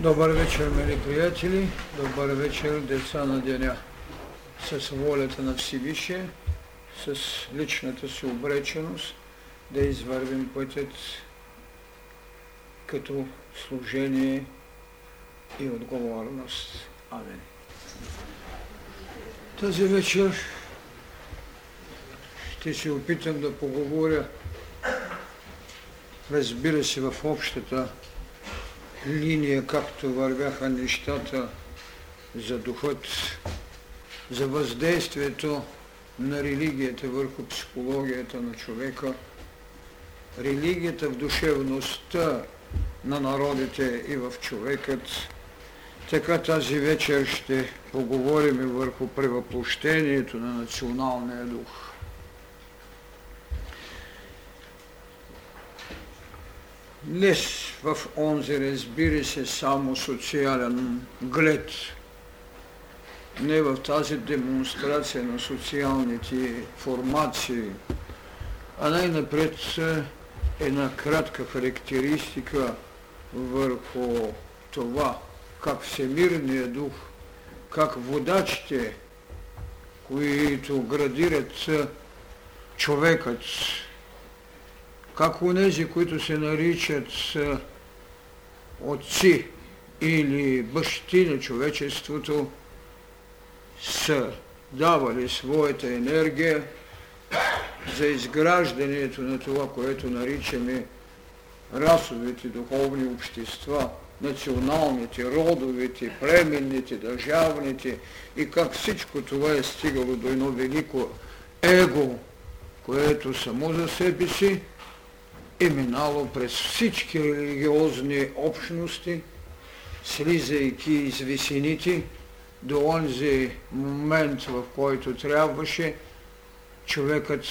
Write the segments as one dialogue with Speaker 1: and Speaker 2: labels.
Speaker 1: Добър вечер, мили приятели, добър вечер, деца на деня. С волята на Всевишие, с личната си обреченост да извървим пътят като служение и отговорност. Амин. Тази вечер ще се опитам да поговоря, разбира се, в общата линия, както вървяха нещата за духът, за въздействието на религията върху психологията на човека, религията в душевността на народите и в човекът. Така тази вечер ще поговорим върху превъплощението на националния дух. Не в онзи, разбира се, само социален глед, не в тази демонстрация на социалните формации, а най-напред една кратка характеристика върху това, как всемирният дух, как водачите, които градират човекът, как унези, които се наричат отци или бащи на човечеството, са давали своята енергия за изграждането на това, което наричаме расовите духовни общества, националните, родовите, племенните, държавните. И как всичко това е стигало до едно велико его, което само за себе си е минало през всички религиозни общности, слизайки из висените до онзи момент, в който трябваше човекът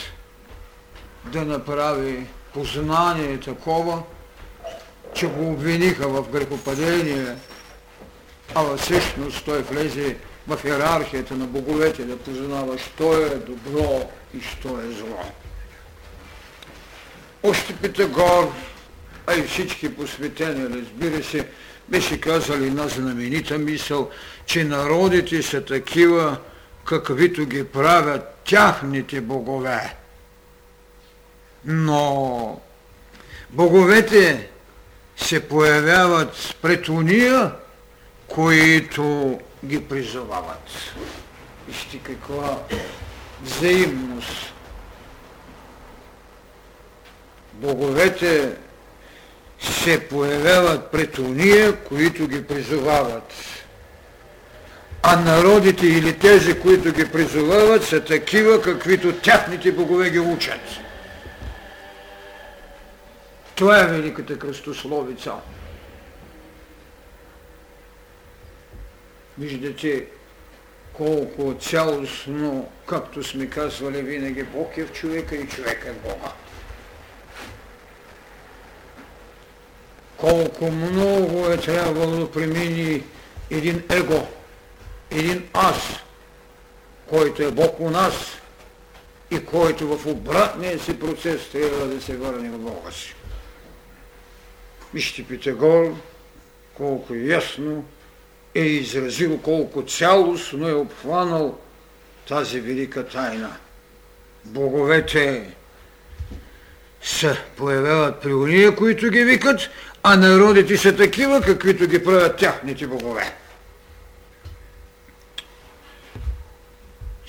Speaker 1: да направи познание такова, че го обвиниха в грехопадение, а всъщност той влезе в иерархията на боговете да познава, що е добро и що е зло. Още Питагор, а и всички посветени, разбира се, беше казали една знаменита мисъл, че народите са такива, каквито ги правят тяхните богове. Но боговете се появяват пред уния, които ги призовават. Вижте каква взаимност боговете се появяват пред уния, които ги призовават. А народите или тези, които ги призовават, са такива, каквито тяхните богове ги учат. Това е великата кръстословица. Виждате колко цялостно, както сме казвали винаги, Бог е в човека и човек е Бога. Колко много е трябвало да премини един его, един аз, който е Бог у нас и който в обратния си процес трябва да се върне в Бога си. Вижте Питагор, колко ясно е изразил, колко цялостно е обхванал тази велика тайна. Боговете се появяват при уния, които ги викат, а народите са такива, каквито ги правят тяхните богове.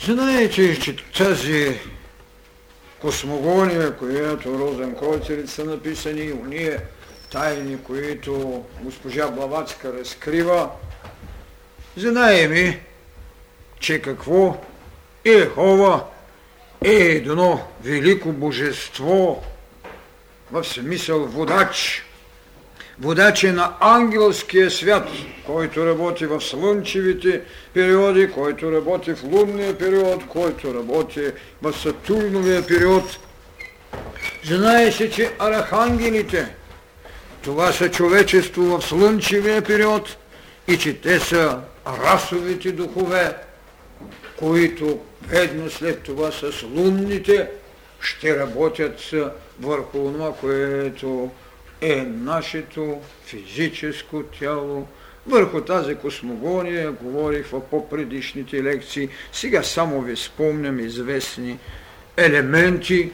Speaker 1: Знаете, че тази космогония, която Розен Кройцерит са написани, уния тайни, които госпожа Блаватска разкрива, знаем че какво е Ехова е едно велико божество, в смисъл водач, водач е на ангелския свят, който работи в слънчевите периоди, който работи в лунния период, който работи в Сатурновия период. Знае се, че архангелите, това са човечество в слънчевия период и че те са расовите духове, които ведно след това с лунните ще работят върху това, което е нашето физическо тяло. Върху тази космогония говорих в по-предишните лекции. Сега само ви спомням известни елементи,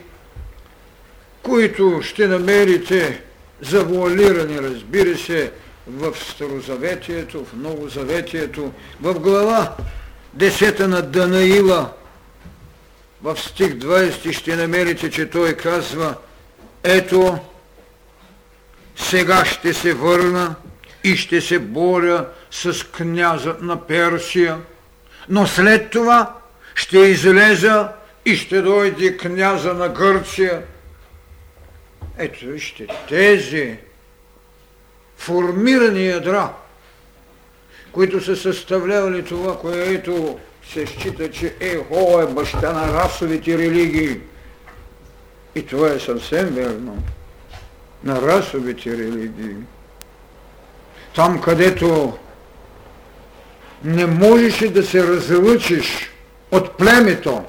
Speaker 1: които ще намерите завуалирани, разбира се, в Старозаветието, в Новозаветието, в глава 10 на Данаила, в стих 20 ще намерите, че той казва Ето, сега ще се върна и ще се боря с князът на Персия, но след това ще излеза и ще дойде княза на Гърция. Ето вижте, тези формирани ядра, които са съставлявали това, което се счита, че Ехо е баща на расовите религии. И това е съвсем верно. На расовите религии. Там, където не можеше да се разлъчиш от племето,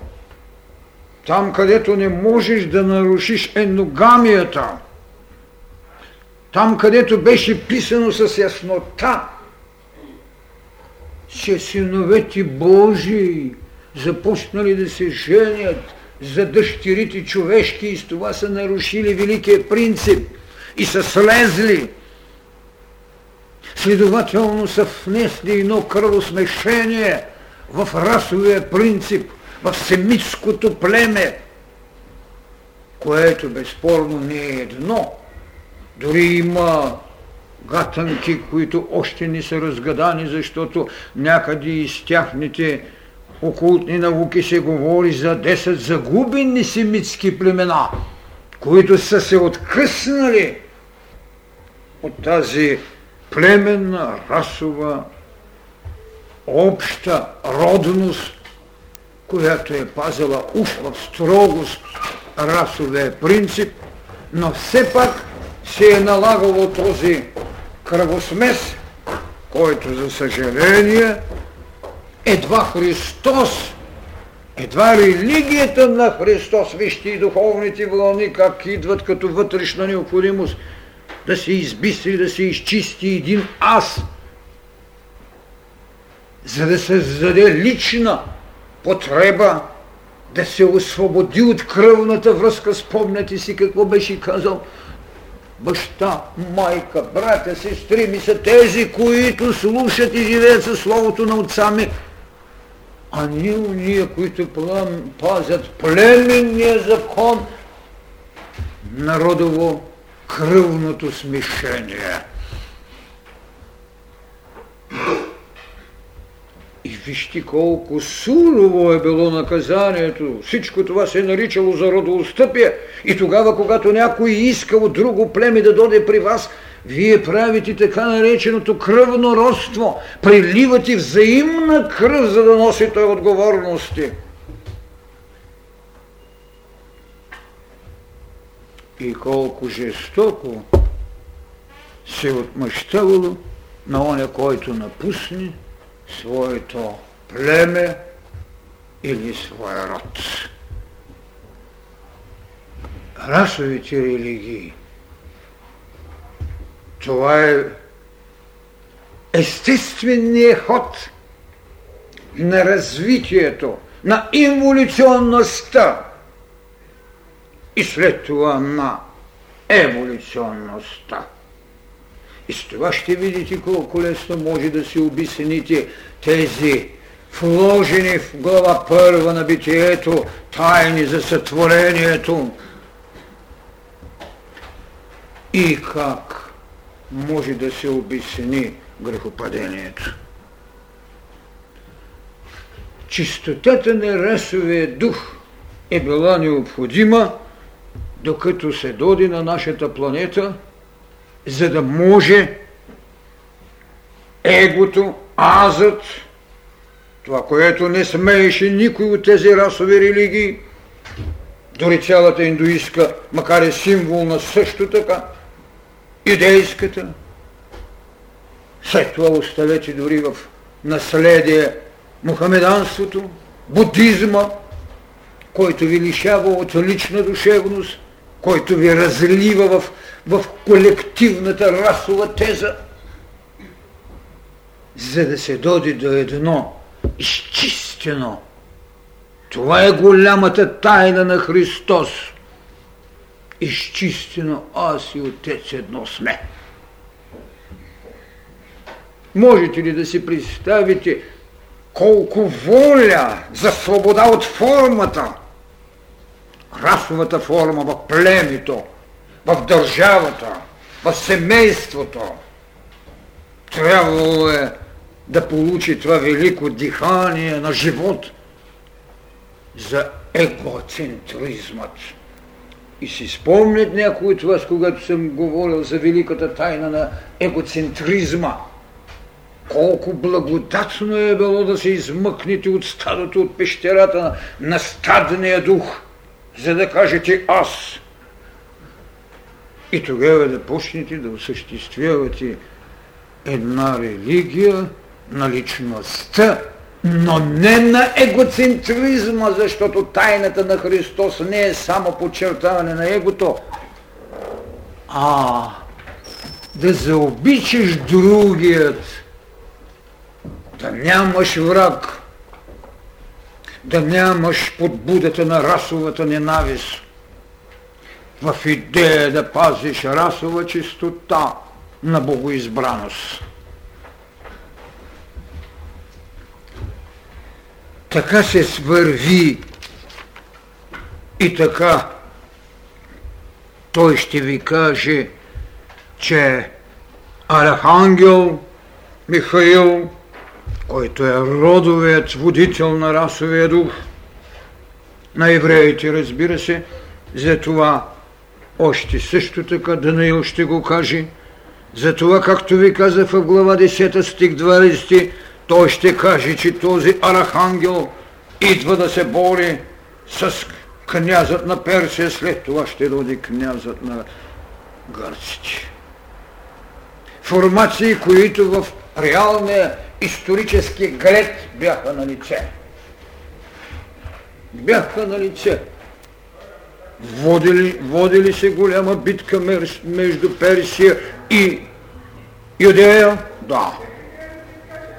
Speaker 1: там, където не можеш да нарушиш еногамията, там, където беше писано с яснота, че синовете Божии започнали да се женят за дъщерите човешки и с това са нарушили великия принцип и са слезли. Следователно са внесли едно кръвосмешение в расовия принцип, в семитското племе, което безспорно не е едно. Дори има гатанки, които още не са разгадани, защото някъде из тяхните окултни науки се говори за 10 загубени семитски племена, които са се откъснали от тази племенна, расова, обща родност, която е пазила уж в строгост расовия принцип, но все пак се е налагало този кръвосмес, който за съжаление едва Христос, едва религията на Христос, вижте и духовните вълни как идват като вътрешна необходимост да се избистри, да се изчисти един аз, за да се създаде лична потреба да се освободи от кръвната връзка. Спомняте си какво беше казал баща, майка, братя, сестри ми са тези, които слушат и живеят със Словото на отца ми, а ние уния, които пазят племенния закон, народово кръвното смешение. И вижте колко сурово е било наказанието. Всичко това се е наричало за родоустъпие. И тогава, когато някой иска от друго племе да доде при вас, вие правите така нареченото кръвно родство. Приливате взаимна кръв, за да носите отговорности. И колко жестоко се отмъщавало на оня, който напусне – своето племе или своя род. Расовите религии. Това е естественият ход на развитието, на инволюционността и след това на еволюционността. И с това ще видите колко лесно може да си обясните тези вложени в глава първа на битието тайни за сътворението. И как може да се обясни грехопадението. Чистотата на расовия дух е била необходима, докато се доди на нашата планета – за да може егото, азът, това, което не смееше никой от тези расови религии, дори цялата индуистка, макар и символна също така, идейската, след това оставете дори в наследие мухамеданството, будизма, който ви лишава от лична душевност, който ви разлива в, в колективната расова теза, за да се доди до едно изчистено. Това е голямата тайна на Христос. Изчистено аз и Отец едно сме. Можете ли да си представите колко воля за свобода от формата, расовата форма в племето, в държавата, в семейството, трябвало е да получи това велико дихание на живот за егоцентризмът. И си спомнят някои от вас, когато съм говорил за великата тайна на егоцентризма – колко благодатно е било да се измъкнете от стадото, от пещерата на стадния дух, за да кажете аз. И тогава да почнете да осъществявате една религия на личността, но не на егоцентризма, защото тайната на Христос не е само подчертаване на егото, а да заобичаш другият, да нямаш враг, да нямаш подбудата на расовата ненавист, в идея да пазиш расова чистота на богоизбраност. Така се свърви и така той ще ви каже, че Архангел Михаил който е родовият водител на расовия дух на евреите, разбира се, за това още също така Данаил ще го каже, за това, както ви каза в глава 10 стих 20, той ще каже, че този архангел идва да се бори с князът на Персия, след това ще роди князът на гърците. Формации, които в реалния исторически гред бяха на лице. Бяха на лице. Водили, водили се голяма битка между Персия и Юдея? Да.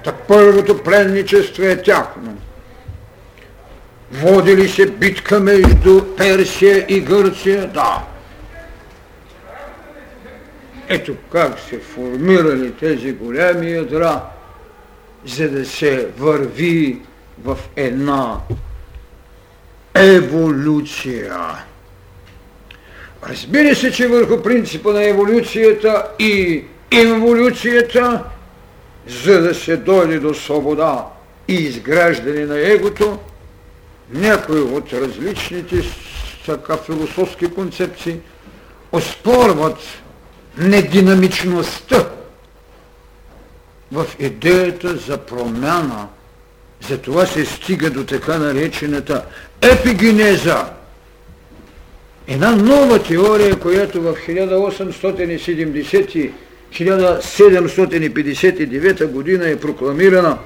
Speaker 1: Так първото пленничество е тяхно. Водили се битка между Персия и Гърция? Да. Ето как се формирали тези голями ядра за да се върви в една еволюция. Разбира се, че върху принципа на еволюцията и инволюцията, за да се дойде до свобода и изграждане на егото, някои от различните така философски концепции оспорват нединамичността в идеята за промяна. Затова се стига до така наречената епигенеза. Една нова теория, която в 1870 1759 година е прокламирана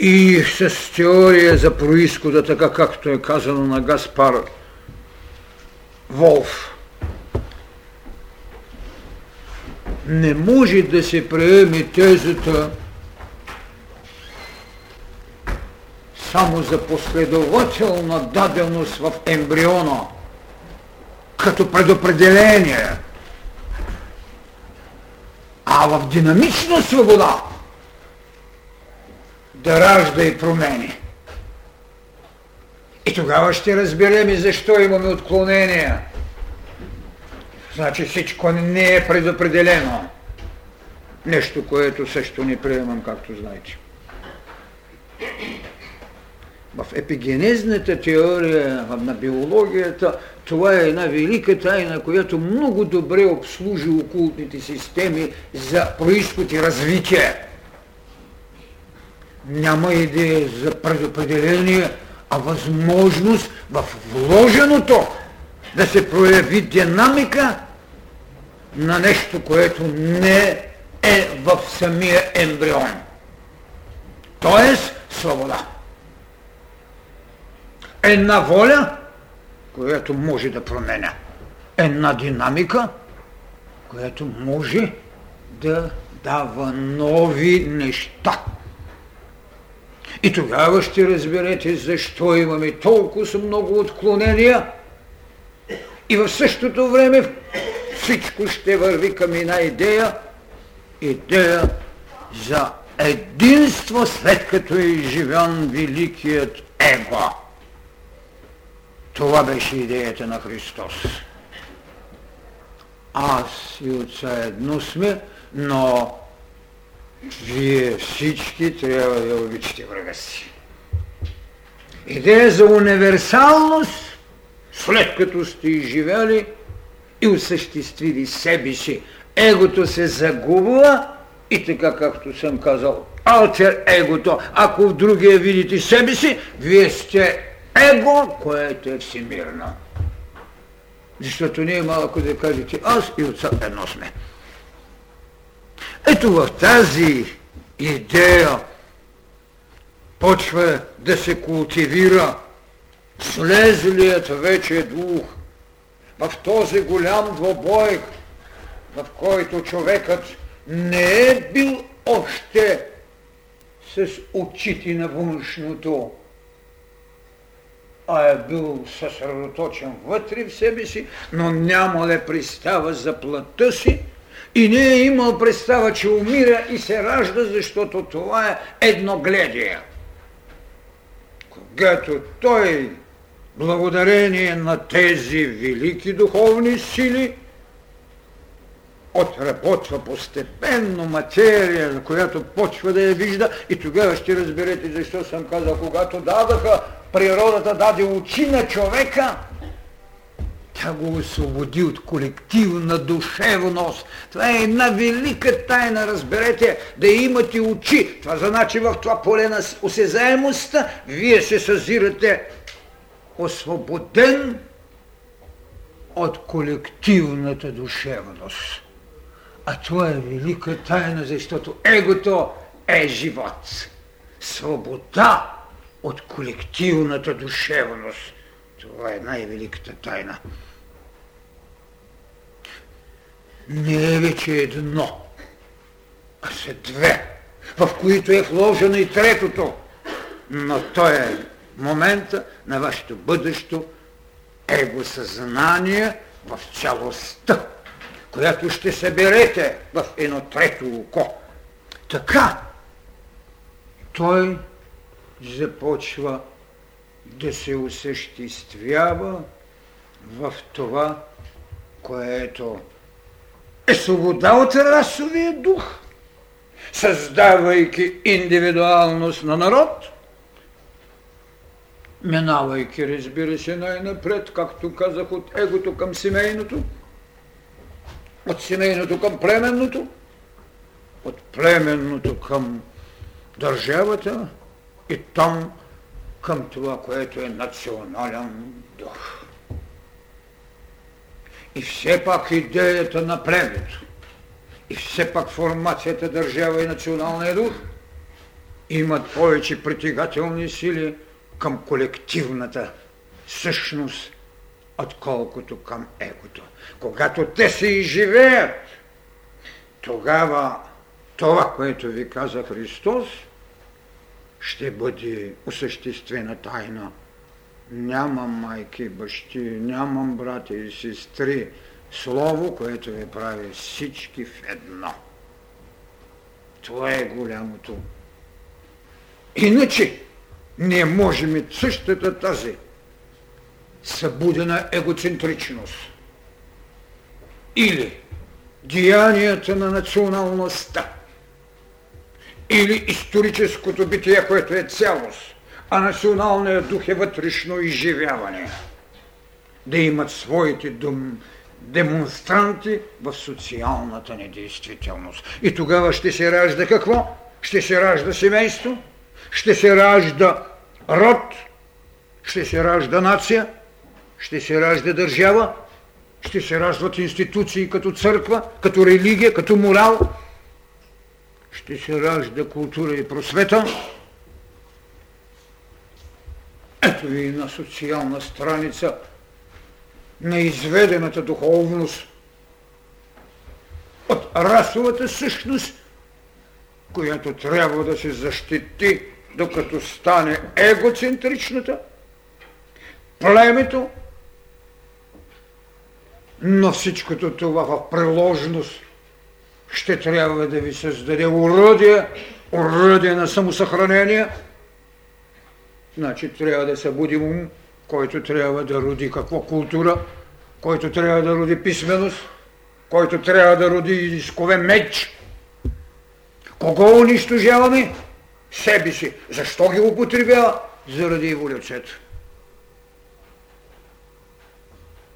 Speaker 1: и с теория за происхода, така както е казано на Гаспар Волф. Не може да се приеме тезата само за последователна даденост в ембриона, като предопределение, а в динамична свобода да ражда и промени. И тогава ще разберем и защо имаме отклонения – Значи всичко не е предопределено. Нещо, което също не приемам, както знаете. В епигенезната теория на биологията това е една велика тайна, която много добре обслужи окултните системи за происход и развитие. Няма идея за предопределение, а възможност в вложеното да се прояви динамика на нещо, което не е в самия ембрион. Тоест свобода. Една воля която може да променя. Една динамика, която може да дава нови неща. И тогава ще разберете защо имаме толкова много отклонения и в същото време всичко ще върви към една идея, идея за единство след като е изживян великият его. Това беше идеята на Христос. Аз и отца едно сме, но вие всички трябва да обичате врага си. Идея за универсалност, след като сте изживели и осъществили себе си. Егото се загубва и така както съм казал, алтер егото, ако в другия видите себе си, вие сте его, което е всемирно. Защото не е малко да кажете аз и отца едно сме. Ето в тази идея почва да се култивира слезлият вече дух в този голям двобой, в който човекът не е бил още с очите на външното, а е бил съсредоточен вътре в себе си, но няма ли представа за плътта си и не е имал представа, че умира и се ражда, защото това е едногледие. Когато той, благодарение на тези велики духовни сили, отработва постепенно материя, за която почва да я вижда и тогава ще разберете защо съм казал, когато дадаха, природата даде очи на човека, тя го освободи от колективна душевност. Това е една велика тайна, разберете, да имате очи. Това значи в това поле на осезаемостта вие се съзирате освободен от колективната душевност. А това е велика тайна, защото егото е живот. Свобода от колективната душевност. Това е най-великата тайна. Не е вече едно, а са две, в които е вложено и третото. Но то е момента на вашето бъдещо егосъзнание в цялостта която ще съберете в едно трето око. Така той започва да се осъществява в това, което е свобода от расовия дух, създавайки индивидуалност на народ, минавайки, разбира се, най-напред, както казах, от егото към семейното, от семейното към племенното, от племенното към държавата и там към това, което е национален дух. И все пак идеята на племето, и все пак формацията държава и националния дух имат повече притегателни сили към колективната същност, отколкото към егото. Когато те се изживеят, тогава това, което ви каза Христос, ще бъде осъществена тайна. Нямам майки бащи, нямам брати и сестри. Слово, което ви прави всички в едно. Това е голямото. Иначе не можем и същата тази събудена егоцентричност или деянията на националността, или историческото битие, което е цялост, а националният дух е вътрешно изживяване. Да имат своите дум, демонстранти в социалната недействителност. И тогава ще се ражда какво? Ще се ражда семейство, ще се ражда род, ще се ражда нация, ще се ражда държава, ще се раждат институции като църква, като религия, като морал, ще се ражда култура и просвета. Ето ви една социална страница, на изведената духовност, от расовата същност, която трябва да се защити, докато стане егоцентричната, племето, но всичкото това в приложност ще трябва да ви създаде уродие, уродие на самосъхранение. Значи трябва да събудим ум, който трябва да роди какво култура, който трябва да роди писменост, който трябва да роди изкове меч. Кого унищожаваме? Себе си. Защо ги употребява? Заради еволюцията.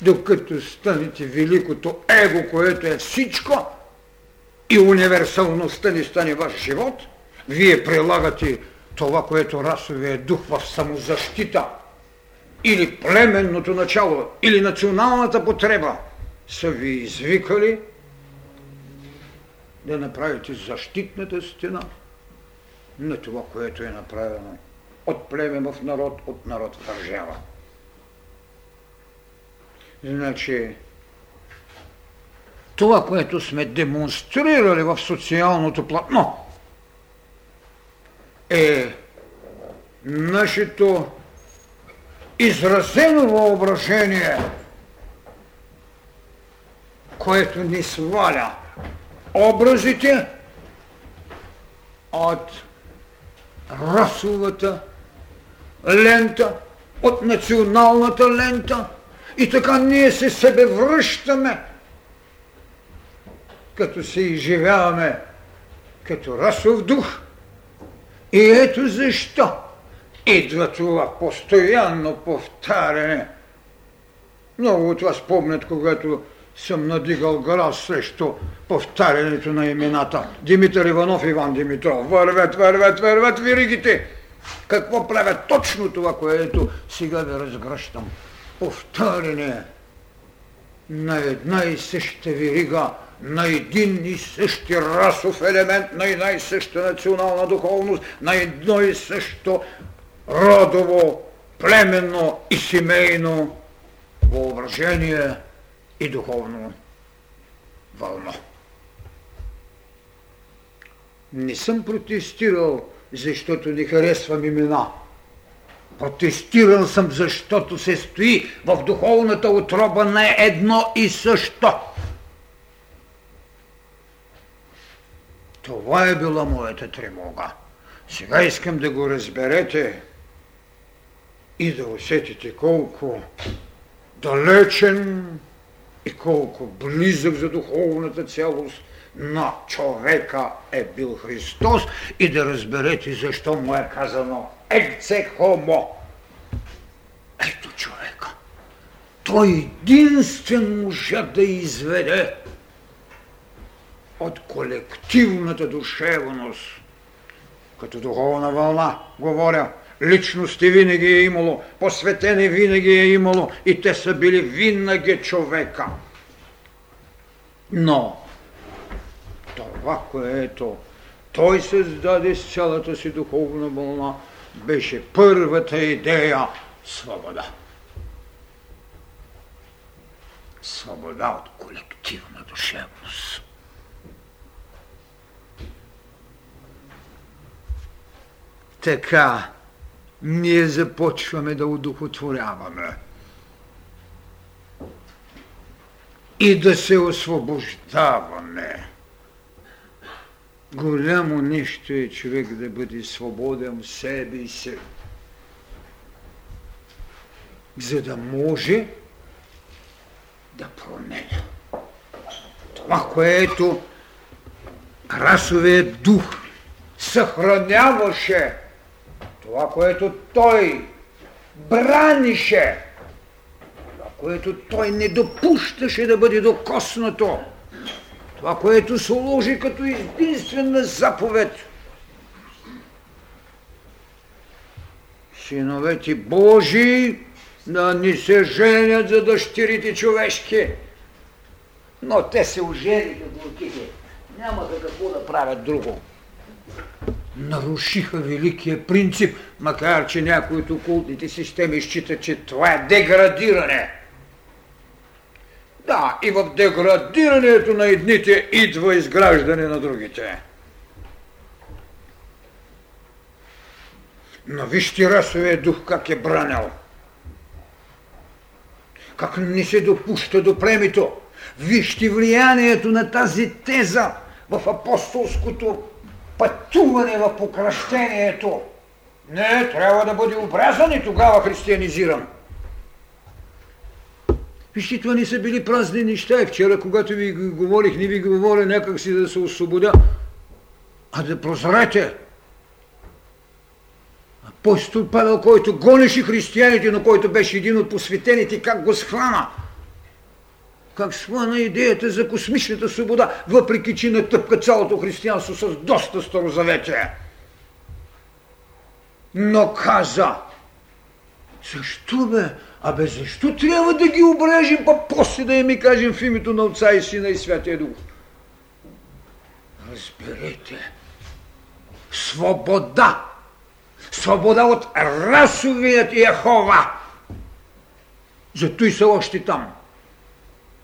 Speaker 1: Докато станете великото его, което е всичко, и универсалността ни стане ваш живот, вие прилагате това, което расовия дух в самозащита или племенното начало, или националната потреба са ви извикали да направите защитната стена на това, което е направено от племе в народ, от народ в държава. Значи, това, което сме демонстрирали в социалното платно, е нашето изразено въображение, което ни сваля образите от расовата лента, от националната лента и така ние се себе връщаме като се изживяваме като расов дух. И ето защо идва това постоянно повтаряне. Много от вас помнят, когато съм надигал гора срещу повтарянето на имената. Димитър Иванов, Иван Димитров. Вървят, вървят, вървят виригите. Какво правят точно това, което сега ви разгръщам? Повтаряне на една и съща вирига на един и същи расов елемент, на една и съща национална духовност, на едно и също родово, племенно и семейно въображение и духовно вълно. Не съм протестирал, защото не харесвам имена. Протестирал съм, защото се стои в духовната отроба на едно и също – Това е била моята тревога. Сега искам да го разберете и да усетите колко далечен и колко близък за духовната цялост на човека е бил Христос и да разберете защо му е казано екце хомо. Ето човека. Той единствен може да изведе от колективната душевност. Като духовна вълна, говоря, личности винаги е имало, посветени винаги е имало и те са били винаги човека. Но това, което той създаде с цялата си духовна вълна, беше първата идея – свобода. Свобода от колективна душевност. Така, ние започваме да удохотворяваме и да се освобождаваме. Голямо нещо е човек да бъде свободен в себе и за да може да променя. Това, което расовият дух съхраняваше това, което той бранише, това, което той не допущаше да бъде докоснато, това, което сложи като единствена заповед. Синовете Божии да не се женят за дъщерите човешки, но те се ожениха горките. Нямаха какво да правят друго нарушиха великия принцип, макар че някои от окултните системи считат, че това е деградиране. Да, и в деградирането на едните идва изграждане на другите. Но вижте расовия дух как е бранял. Как не се допуща до племето. Вижте влиянието на тази теза в апостолското пътуване в покращението. Не, трябва да бъде обрязан и тогава християнизиран. Вижте, това не са били празни неща. И вчера, когато ви говорих, не ви говоря някак си да се освободя, а да прозрете. Апостол Павел, който гонеше християните, но който беше един от посветените, как го схвана. Как схвана идеята за космичната свобода, въпреки че натъпка цялото християнство с доста старозаветие. Но каза, защо бе? Абе, защо трябва да ги обрежем, па после да им и кажем в името на Отца и Сина и Святия Дух? Разберете, свобода, свобода от расовият Яхова. Зато и са още там.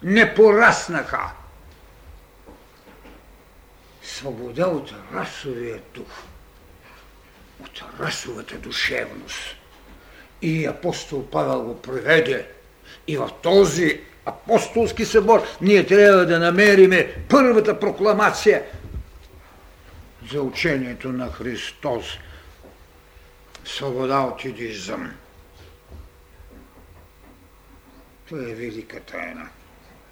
Speaker 1: Не пораснаха. Свобода от расовия дух, от расовата душевност и апостол Павел го проведе. И в този апостолски събор ние трябва да намериме първата прокламация за учението на Христос. Свобода от идизъм. Това е велика тайна.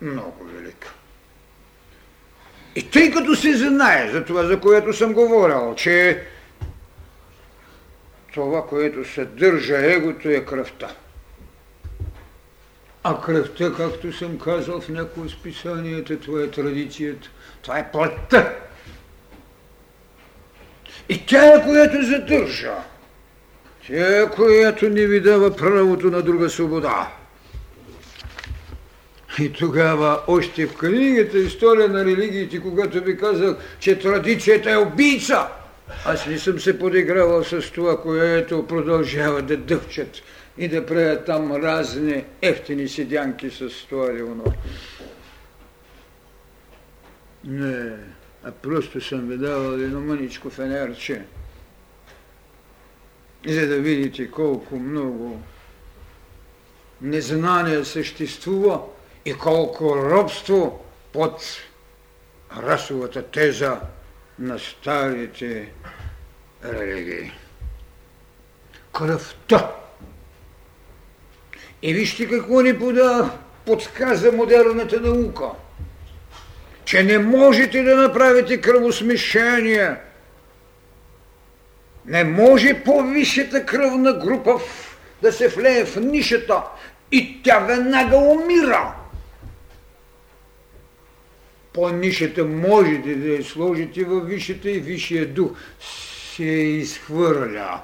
Speaker 1: Много велика. И тъй като се знае за това, за което съм говорил, че това, което съдържа егото е кръвта. А кръвта, както съм казал в някои от списанията, това е традицията, това е плътта. И тя е, която задържа. Тя е, която не ви дава правото на друга свобода. И тогава, още в книгата История на религиите, когато ви казах, че традицията е убийца, аз не съм се подигравал с това, което продължава да дъвчат и да правят там разни ефтини седянки с това или оно. Не, а просто съм ви давал едно мъничко фенерче, за да видите колко много незнание съществува и колко робство под расовата теза на старите религии. Кръвта. И вижте какво ни пода, подсказа модерната наука. Че не можете да направите кръвосмешение. Не може по-висшата кръвна група да се влее в нишата и тя веднага умира по-нишата можете да я сложите във висшата и висшия дух се изхвърля.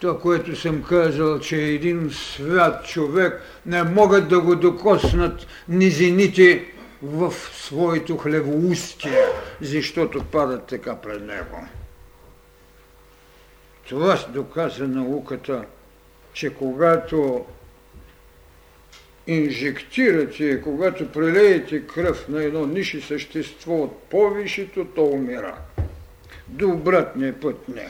Speaker 1: Това, което съм казал, че един свят човек не могат да го докоснат низините в своето хлевоустие, защото падат така пред него. Това доказа науката, че когато инжектирате, когато прелеете кръв на едно ниши същество от повишето, то умира. До обратния път не.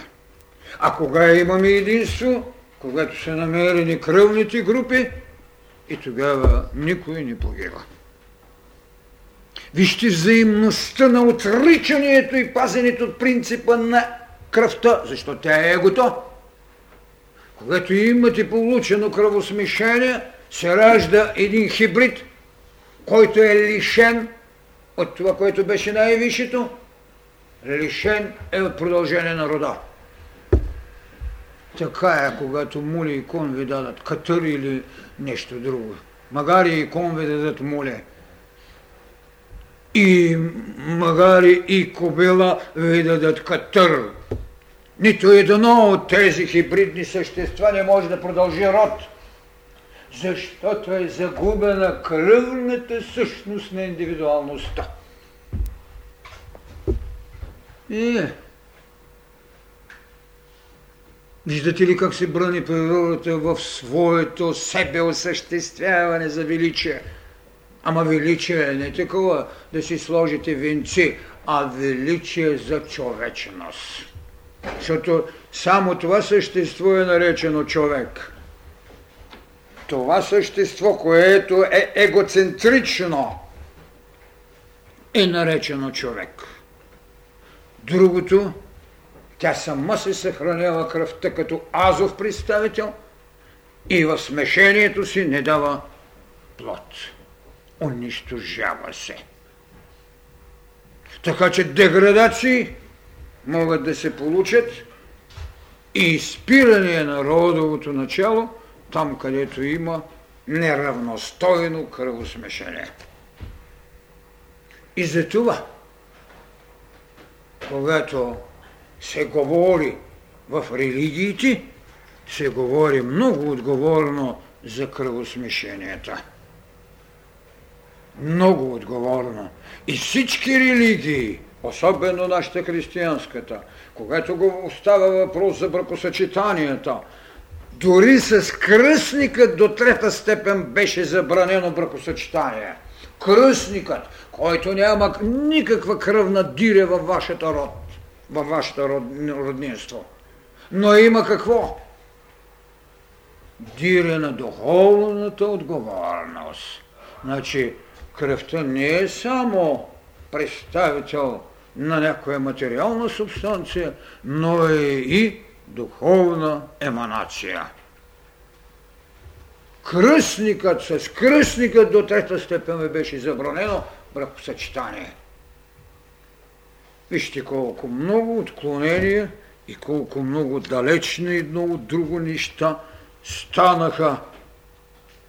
Speaker 1: А кога имаме единство? Когато са намерени кръвните групи и тогава никой не погива. Вижте взаимността на отричането и пазенето от принципа на кръвта, защото тя е егото. Когато имате получено кръвосмешение, се ражда един хибрид, който е лишен от това, което беше най-висшето, лишен е от продължение на рода. Така е, когато мули и кон ви дадат катър или нещо друго. Магари и кон ви дадат муле. И магари и кобила ви дадат катър. Нито едно от тези хибридни същества не може да продължи род защото е загубена кръвната същност на индивидуалността. И е. Виждате ли как се брани природата в своето себеосъществяване за величие? Ама величие е не такова да си сложите венци, а величие за човечност. Защото само това същество е наречено човек. Това същество, което е егоцентрично, е наречено човек. Другото, тя сама се съхранява кръвта като азов представител и в смешението си не дава плод. Унищожава се. Така че деградации могат да се получат и изпиране на родовото начало там, където има неравностойно кръвосмешение. И за това, когато се говори в религиите, се говори много отговорно за кръвосмешенията. Много отговорно. И всички религии, особено нашата християнската, когато го остава въпрос за бракосъчетанията, дори с кръстникът до трета степен беше забранено бракосъчетание. Кръстникът, който няма никаква кръвна диря във вашата род, във вашето роднинство. Но има какво? Диря на духовната отговорност. Значи, кръвта не е само представител на някоя материална субстанция, но е и духовна еманация. Кръстникът с кръстникът до трета степен ми беше забранено бракосъчетание. Вижте колко много отклонения и колко много далечни едно от друго неща станаха.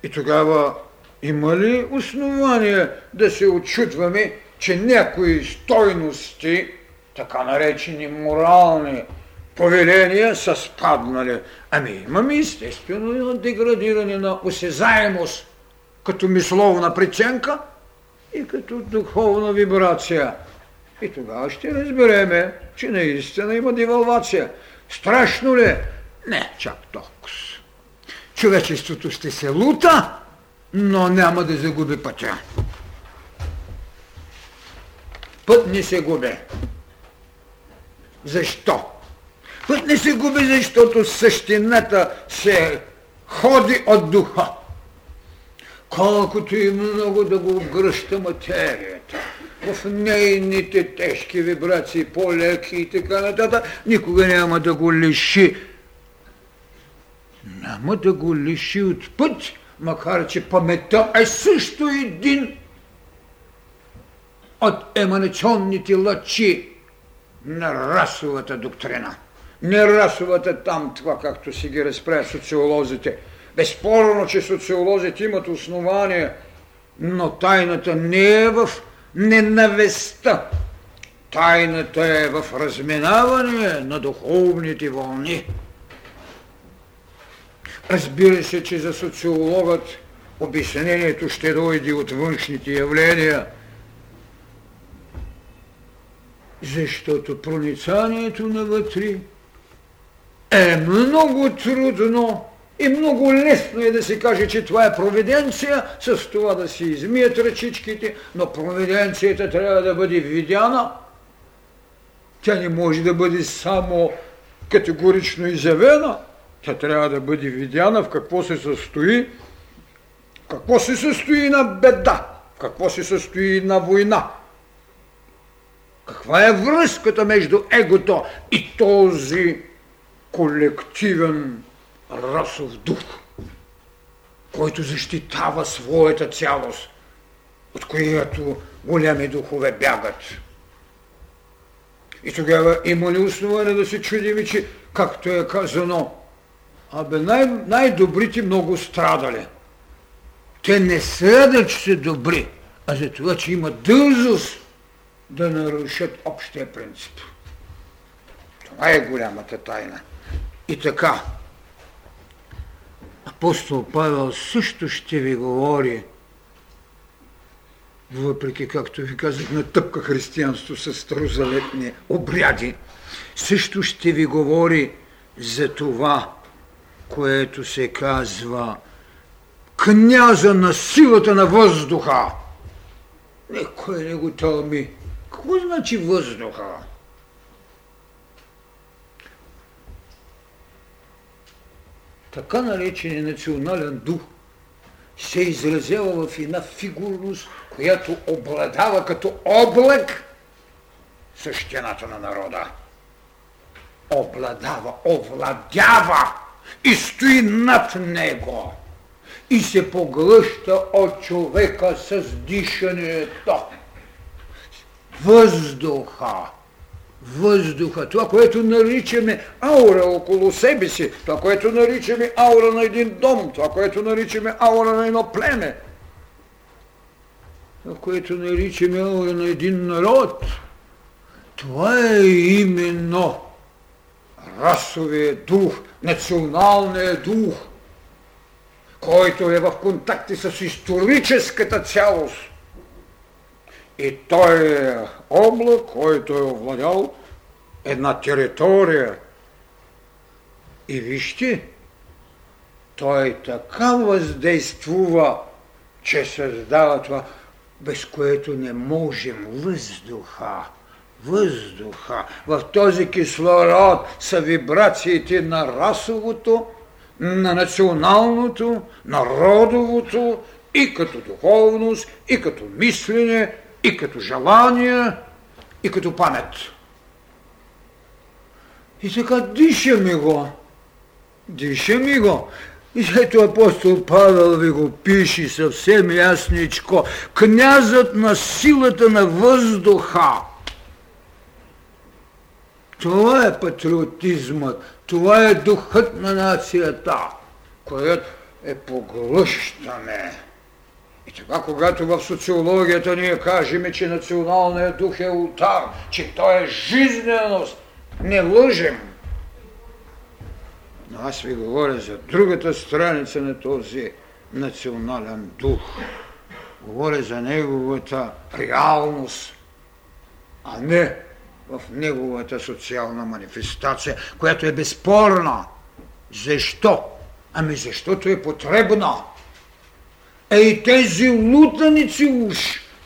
Speaker 1: И тогава има ли основание да се очутваме, че някои стойности, така наречени морални повеления, са спаднали? Ами имаме естествено деградиране на осезаемост като мисловна преценка и като духовна вибрация. И тогава ще разбереме, че наистина има девалвация. Страшно ли? Не, чак толкова. Човечеството ще се лута, но няма да загуби пътя. Път не се губи. Защо? Път не се губи, защото същината се ходи от духа. Колкото и много да го гръща материята, в нейните тежки вибрации, по-леки и така нататък, никога няма да го лиши. Няма да го лиши от път, макар че паметта е също един от еманационните лъчи на расовата доктрина. Не расовата там, това както си ги разправят социолозите. Безспорно, че социолозите имат основание, но тайната не е в ненавестта. Тайната е в разминаване на духовните вълни. Разбира се, че за социологът обяснението ще дойде от външните явления, защото проницанието навътре е много трудно и много лесно е да се каже, че това е провиденция, с това да си измият ръчичките, но провиденцията трябва да бъде видяна. Тя не може да бъде само категорично изявена. Тя трябва да бъде видяна в какво се състои, какво се състои на беда, в какво се състои на война. Каква е връзката между егото и този колективен расов дух, който защитава своята цялост, от която големи духове бягат. И тогава има ли основание да се чудим, че, както е казано, Абе, най- най-добрите много страдали. Те не страдат, че са добри, а за това, че има дълзост да нарушат общия принцип. Това е голямата тайна. И така, апостол Павел също ще ви говори, въпреки, както ви казах, натъпка християнство с старозалетни обряди, също ще ви говори за това, което се казва княза на силата на въздуха. Никой не го тълми. Какво значи въздуха? Така наречен национален дух се изразява в една фигурност, която обладава като облак същината на народа. Обладава, овладява и стои над него и се поглъща от човека с дишането. Въздуха. Въздуха. Това, което наричаме аура около себе си. Това, което наричаме аура на един дом. Това, което наричаме аура на едно племе. Това, което наричаме аура на един народ. Това е именно расовия дух, националния дух – който е в контакти с историческата цялост. И той е облак, който е овладял една територия. И вижте, той така въздействува, че създава това, без което не можем въздуха. Въздуха. В този кислород са вибрациите на расовото, на националното, народовото и като духовност, и като мислене, и като желание, и като памет. И така дишаме го. Дишаме го. И ето апостол Павел ви го пише съвсем ясничко. Князът на силата на въздуха. Това е патриотизмът. Това е духът на нацията, който е поглъщане. И така, когато в социологията ние кажем, че националният дух е ултар, че той е жизненост, не лъжем. Но аз ви говоря за другата страница на този национален дух. Говоря за неговата реалност, а не в неговата социална манифестация, която е безспорна. Защо? Ами защото е потребна. Е и тези лутаници уж,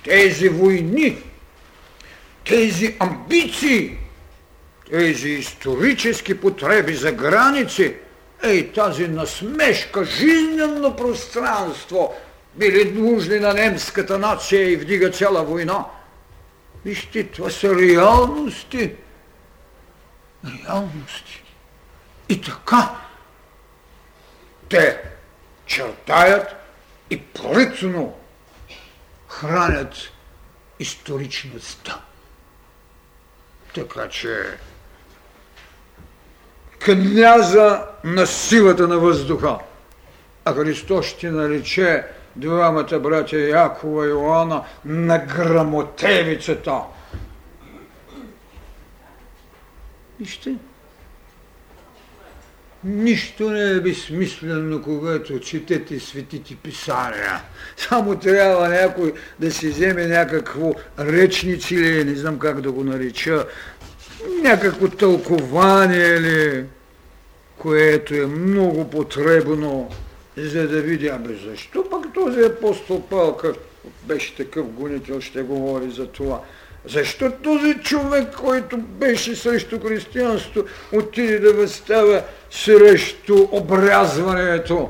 Speaker 1: тези войни, тези амбиции, тези исторически потреби за граници, ей тази насмешка, жизненно пространство, били нужни на немската нация и вдига цяла война – Вижте, това са реалности. Реалности. И така те чертаят и пръцно хранят историчността. Така че княза на силата на въздуха, а Христос ще нарече двамата братя Якова и Иоанна на грамотевицата. Вижте, нищо не е безсмислено, когато четете светите писания. Само трябва някой да си вземе някакво речници или не знам как да го нареча, някакво тълкование или което е много потребно за да види, абе защо пък този апостол Павел, как беше такъв гонител, ще говори за това. Защо този човек, който беше срещу християнство, отиде да възстава срещу обрязването?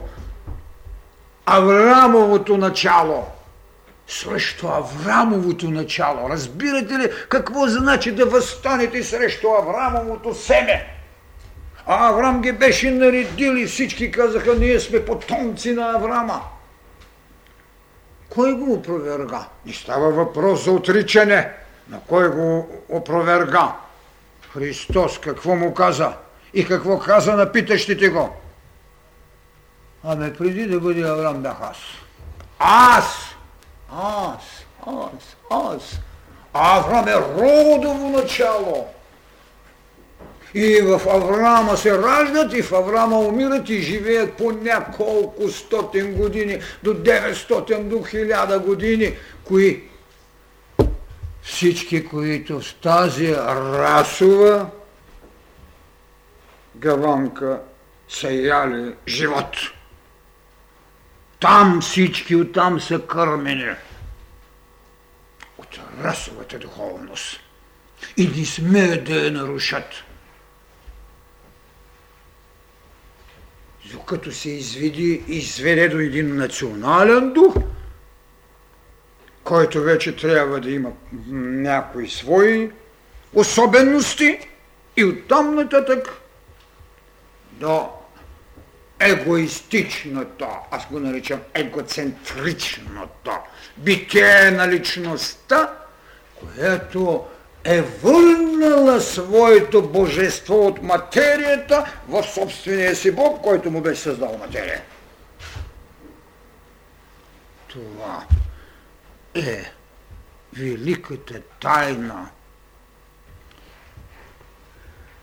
Speaker 1: Аврамовото начало. Срещу Аврамовото начало. Разбирате ли какво значи да възстанете срещу Аврамовото семе? А Аврам ги беше наредил и всички казаха, ние сме потомци на Аврама. Кой го опроверга? Не става въпрос за отричане. На кой го опроверга? Христос какво му каза? И какво каза на питащите го? Ами преди да бъде Аврам бях аз. Аз! Аз! Аз! Аз! Аврам е родово начало. И в Авраама се раждат, и в Авраама умират и живеят по няколко стотин години, до 900, до 1000 години, кои всички, които в тази расова гаванка са яли живот. Там всички оттам са кърмени. от расовата духовност и не смеят да я нарушат. Докато се изведи, изведе до един национален дух, който вече трябва да има някои свои особености и оттам нататък до егоистичното, аз го наричам егоцентричното битие на личността, което е върнала своето божество от материята в собствения си Бог, който му беше създал материя. Това е великата тайна.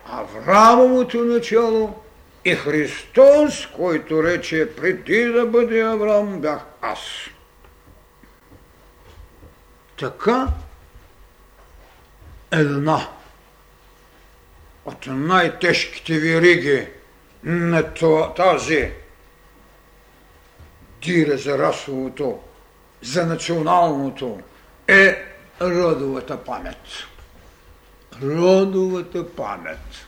Speaker 1: Авраамовото начало и Христос, който рече, преди да бъде Авраам, бях аз. Така една от най-тежките вириги на тази дира за расовото, за националното е родовата памет. Родовата памет.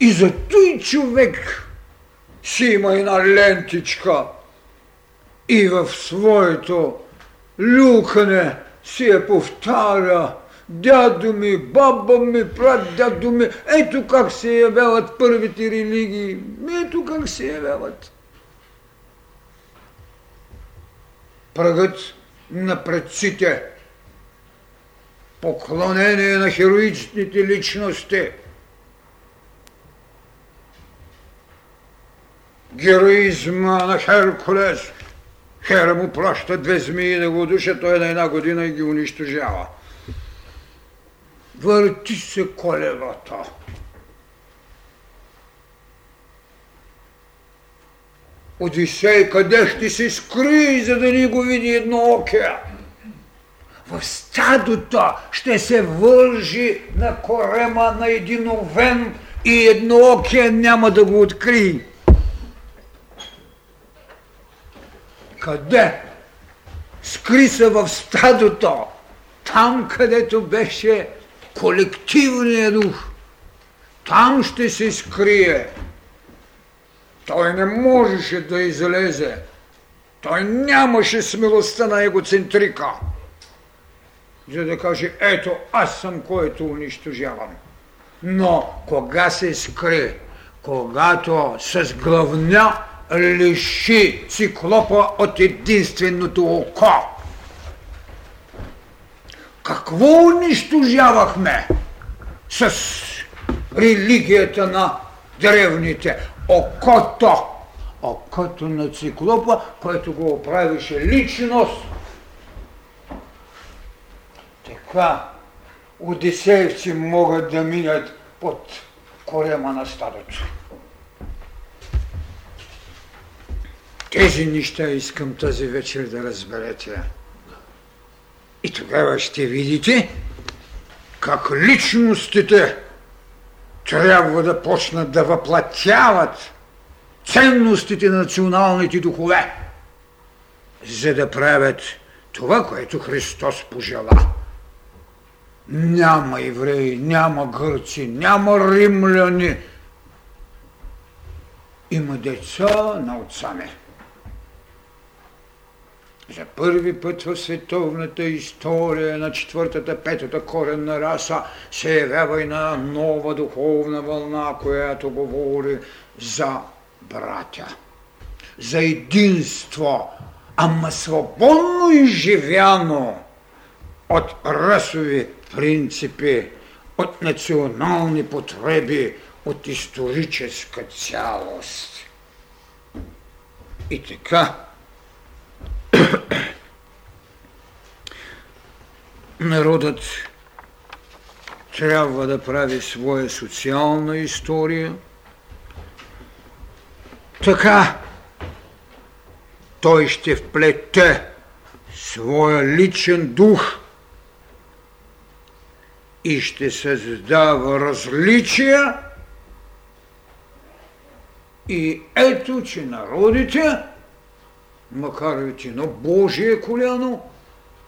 Speaker 1: И за той човек си има една лентичка и в своето люкане си я повтаря дядо ми, баба ми, прат дядо ми, ето как се явяват първите религии, ето как се явяват. Пръгът на предците, поклонение на хероичните личности, героизма на Херкулес. Хера му плаща две змии да го душа, той на една година и ги унищожава. Върти се колевата. Одисей, къде ще се скри, за да ни го види едно оке? В стадото ще се вържи на корема на един овен и едно оке няма да го открие. Къде? Скри се в стадото, там където беше колективният дух. Там ще се скрие. Той не можеше да излезе. Той нямаше смелостта на егоцентрика, за да каже, ето, аз съм който унищожавам. Но кога се скри, когато с главня лиши циклопа от единственото око. Какво унищожавахме с религията на древните? Окото. Окото на циклопа, който го оправише личност. Така одисеевци могат да минат под корема на стадото. Тези неща искам тази вечер да разберете. И тогава ще видите как личностите трябва да почнат да въплатяват ценностите на националните духове, за да правят това, което Христос пожела. Няма евреи, няма гърци, няма римляни. Има деца на отца ми. За първи път в световната история на четвъртата, петата коренна раса се явява и на нова духовна вълна, която говори за братя, за единство, ама свободно изживяно от расови принципи, от национални потреби, от историческа цялост. И така, Народът трябва да прави своя социална история. Така той ще вплете своя личен дух и ще създава различия. И ето, че народите макар и едно Божие коляно,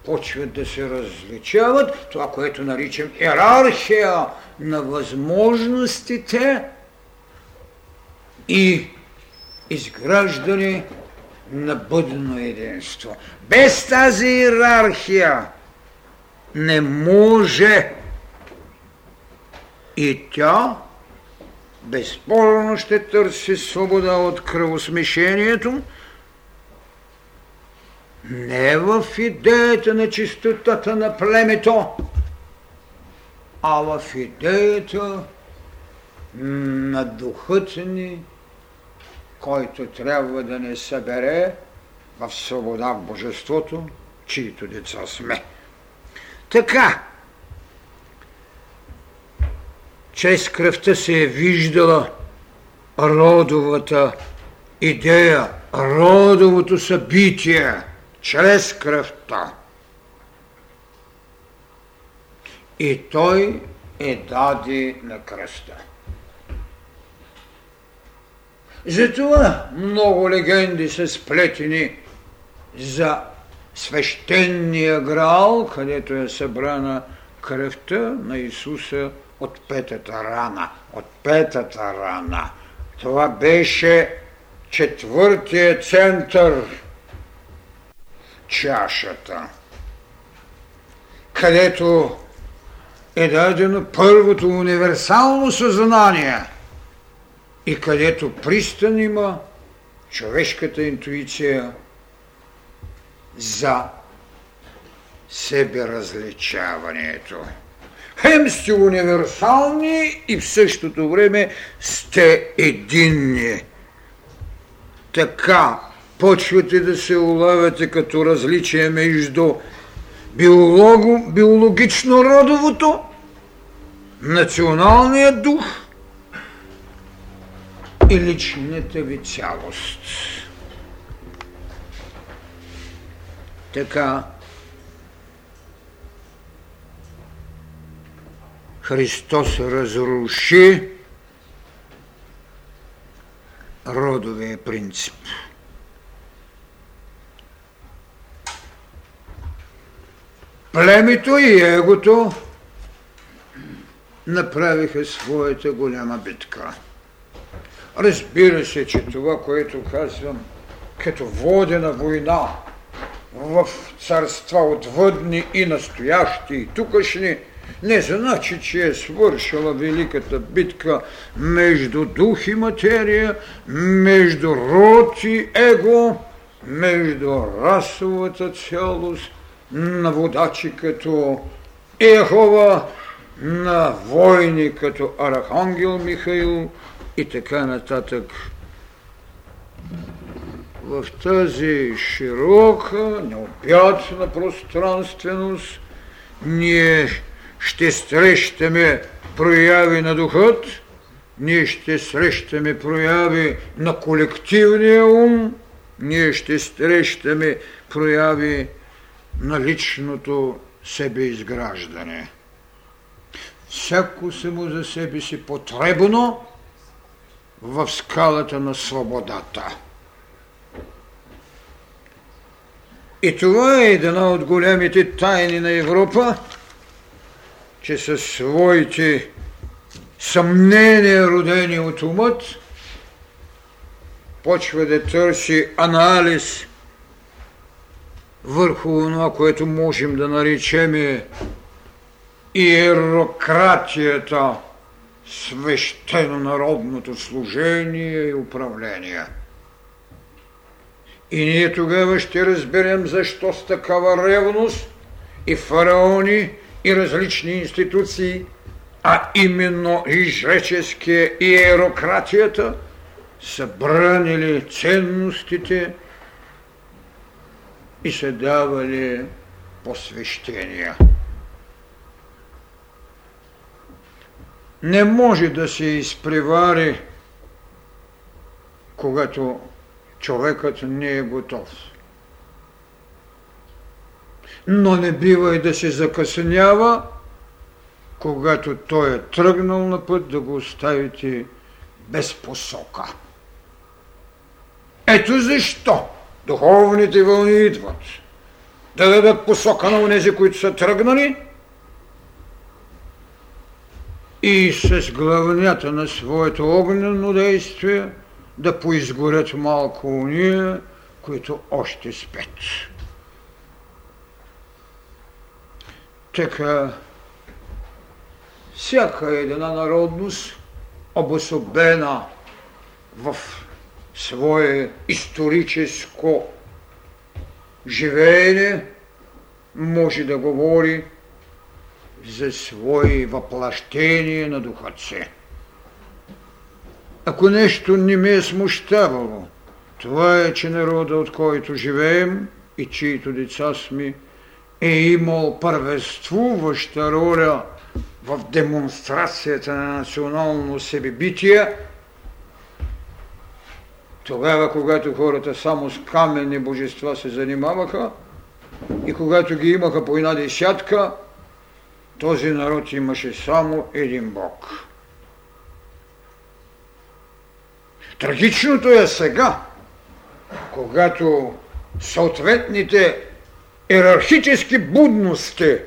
Speaker 1: почват да се различават, това, което наричам иерархия на възможностите и изграждане на бъдно единство. Без тази иерархия не може и тя безспорно ще търси свобода от кръвосмешението, не в идеята на чистотата на племето, а в идеята на духът ни, който трябва да не събере в свобода в Божеството, чието деца сме. Така, чрез кръвта се е виждала родовата идея, родовото събитие, чрез кръвта. И той е даде на кръста. Затова много легенди са сплетени за свещения грал, където е събрана кръвта на Исуса от петата рана. От петата рана. Това беше четвъртия център, чашата, където е дадено първото универсално съзнание и където пристан има човешката интуиция за себе различаването. Хем сте универсални и в същото време сте единни. Така почвате да се улавяте като различие между биолого, биологично родовото, националния дух и личната ви цялост. Така Христос разруши родовия принцип. Племето и егото направиха своята голяма битка. Разбира се, че това, което казвам, като водена война в царства отвъдни и настоящи и тукашни, не значи, че е свършила великата битка между дух и материя, между род и его, между расовата цялост на водачи като Ехова, на войни като Архангел Михаил и така нататък. В тази широка, необятна пространственост ние ще срещаме прояви на духът, ние ще срещаме прояви на колективния ум, ние ще срещаме прояви личното себеизграждане. Всяко само за себе си потребно в скалата на свободата. И това е една от големите тайни на Европа, че със своите съмнения, родени от умът, почва да търси анализ върху това, което можем да наречем иерократията, свещено народното служение и управление. И ние тогава ще разберем защо с такава ревност и фараони, и различни институции, а именно и жреческия и иерократията са бранили ценностите, и се давали посвещения. Не може да се изпревари, когато човекът не е готов. Но не бива и да се закъснява, когато той е тръгнал на път да го оставите без посока. Ето защо духовните вълни идват. да дадат посока на унези, които са тръгнали и с главнята на своето огнено действие да поизгорят малко уния, които още спят. Така, всяка една народност, обособена в свое историческо живеене, може да говори за свои въплащения на духът Ако нещо не ме е смущавало, това е, че народа, от който живеем и чието деца сме, е имал първенствуваща роля в демонстрацията на национално себебитие, тогава, когато хората само с каменни божества се занимаваха и когато ги имаха по една десятка, този народ имаше само един Бог. Трагичното е сега, когато съответните иерархически будности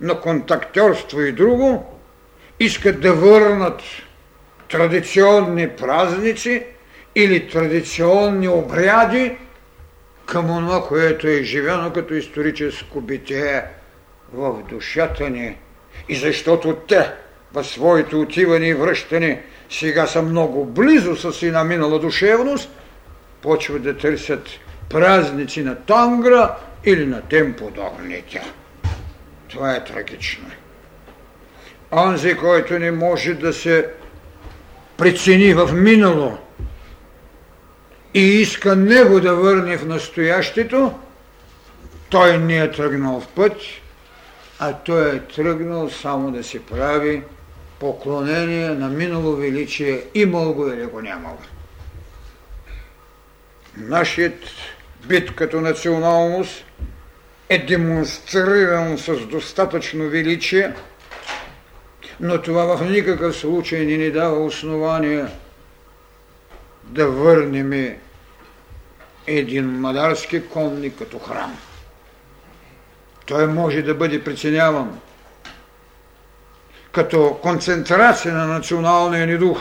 Speaker 1: на контактерство и друго искат да върнат традиционни празници или традиционни обряди към това, което е живено като историческо битие в душата ни. И защото те в своето отиване и връщане сега са много близо с си на минала душевност, почват да търсят празници на Тангра или на тем подобните. Това е трагично. Онзи, който не може да се прецени в минало и иска него да върне в настоящето, той не е тръгнал в път, а той е тръгнал само да си прави поклонение на минало величие, имал го или го нямал. Нашият бит като националност е демонстриран с достатъчно величие, но това в никакъв случай не ни дава основание да върнем един мадарски конник като храм. Той може да бъде преценяван като концентрация на националния ни дух,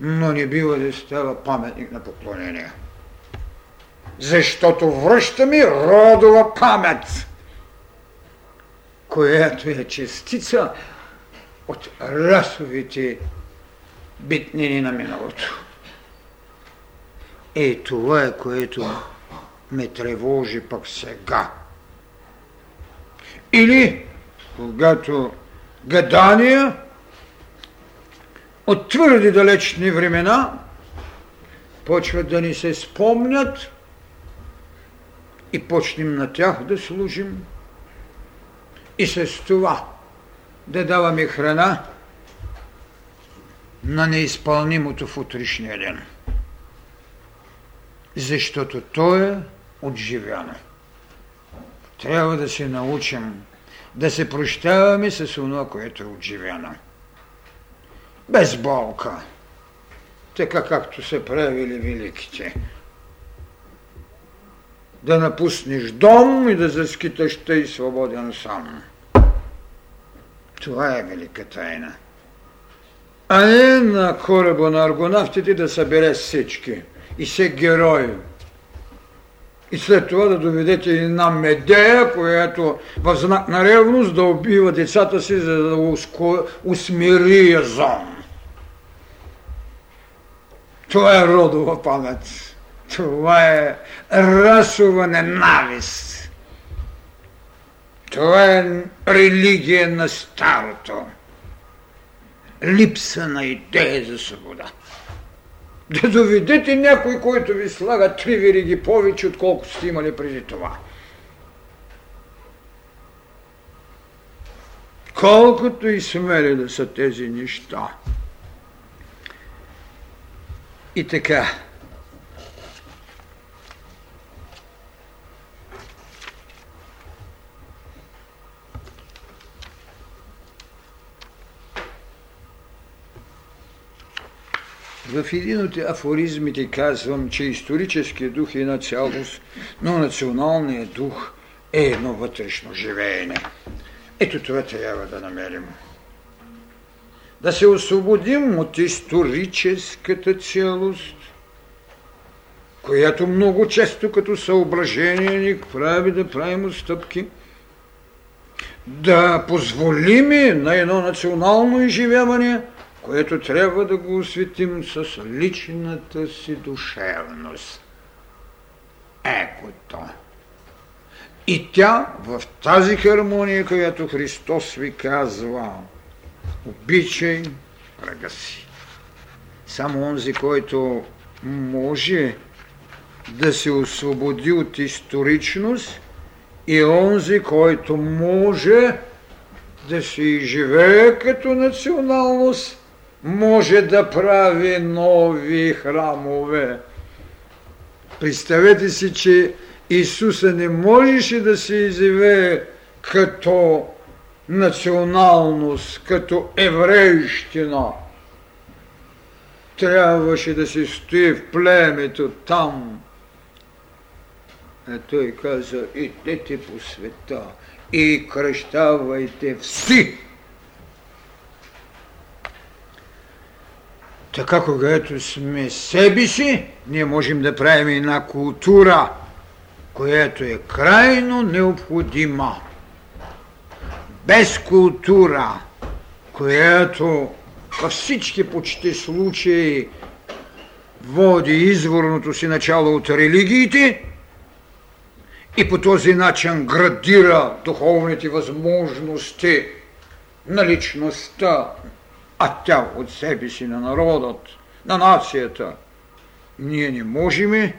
Speaker 1: но не бива да става паметник на поклонение защото връщаме родова памет, която е частица от расовите битнини на миналото. Е, това е, което ме тревожи пък сега. Или, когато гадания от твърди далечни времена почват да ни се спомнят и почнем на тях да служим и с това да даваме храна на неизпълнимото в утрешния ден. Защото то е отживяно. Трябва да се научим да се прощаваме с това, което е отживяно. Без болка. Така както са правили великите да напуснеш дом и да заскиташ тъй свободен сам. Това е велика тайна. А не на кораба на аргонавтите да събере всички и се герой. И след това да доведете една медея, която в знак на ревност да убива децата си, за да усмири язон. Това е родова памет. Това е расова ненавист. Това е религия на старото. Липса на идея за свобода. Да доведете някой, който ви слага три вириги повече, отколкото сте имали преди това. Колкото и смели да са тези неща. И така, В един от афоризмите казвам, че историческият дух е една цялост, но националният дух е едно вътрешно живеене. Ето това трябва да намерим. Да се освободим от историческата цялост, която много често като съображение ни прави да правим отстъпки, да позволиме на едно национално изживяване – което трябва да го осветим с личната си душевност. Екото. И тя в тази хармония, която Христос ви казва, обичай врага си. Само онзи, който може да се освободи от историчност и онзи, който може да се изживее като националност, може да прави нови храмове. Представете си, че Исуса не можеше да се изявее като националност, като еврейщина. Трябваше да се стои в племето там. А той каза, идете по света и кръщавайте всеки Така, когато сме себе си, ние можем да правим една култура, която е крайно необходима. Без култура, която във всички почти случаи води изворното си начало от религиите и по този начин градира духовните възможности на личността, а тя от себе си на народът, на нацията, ние не можем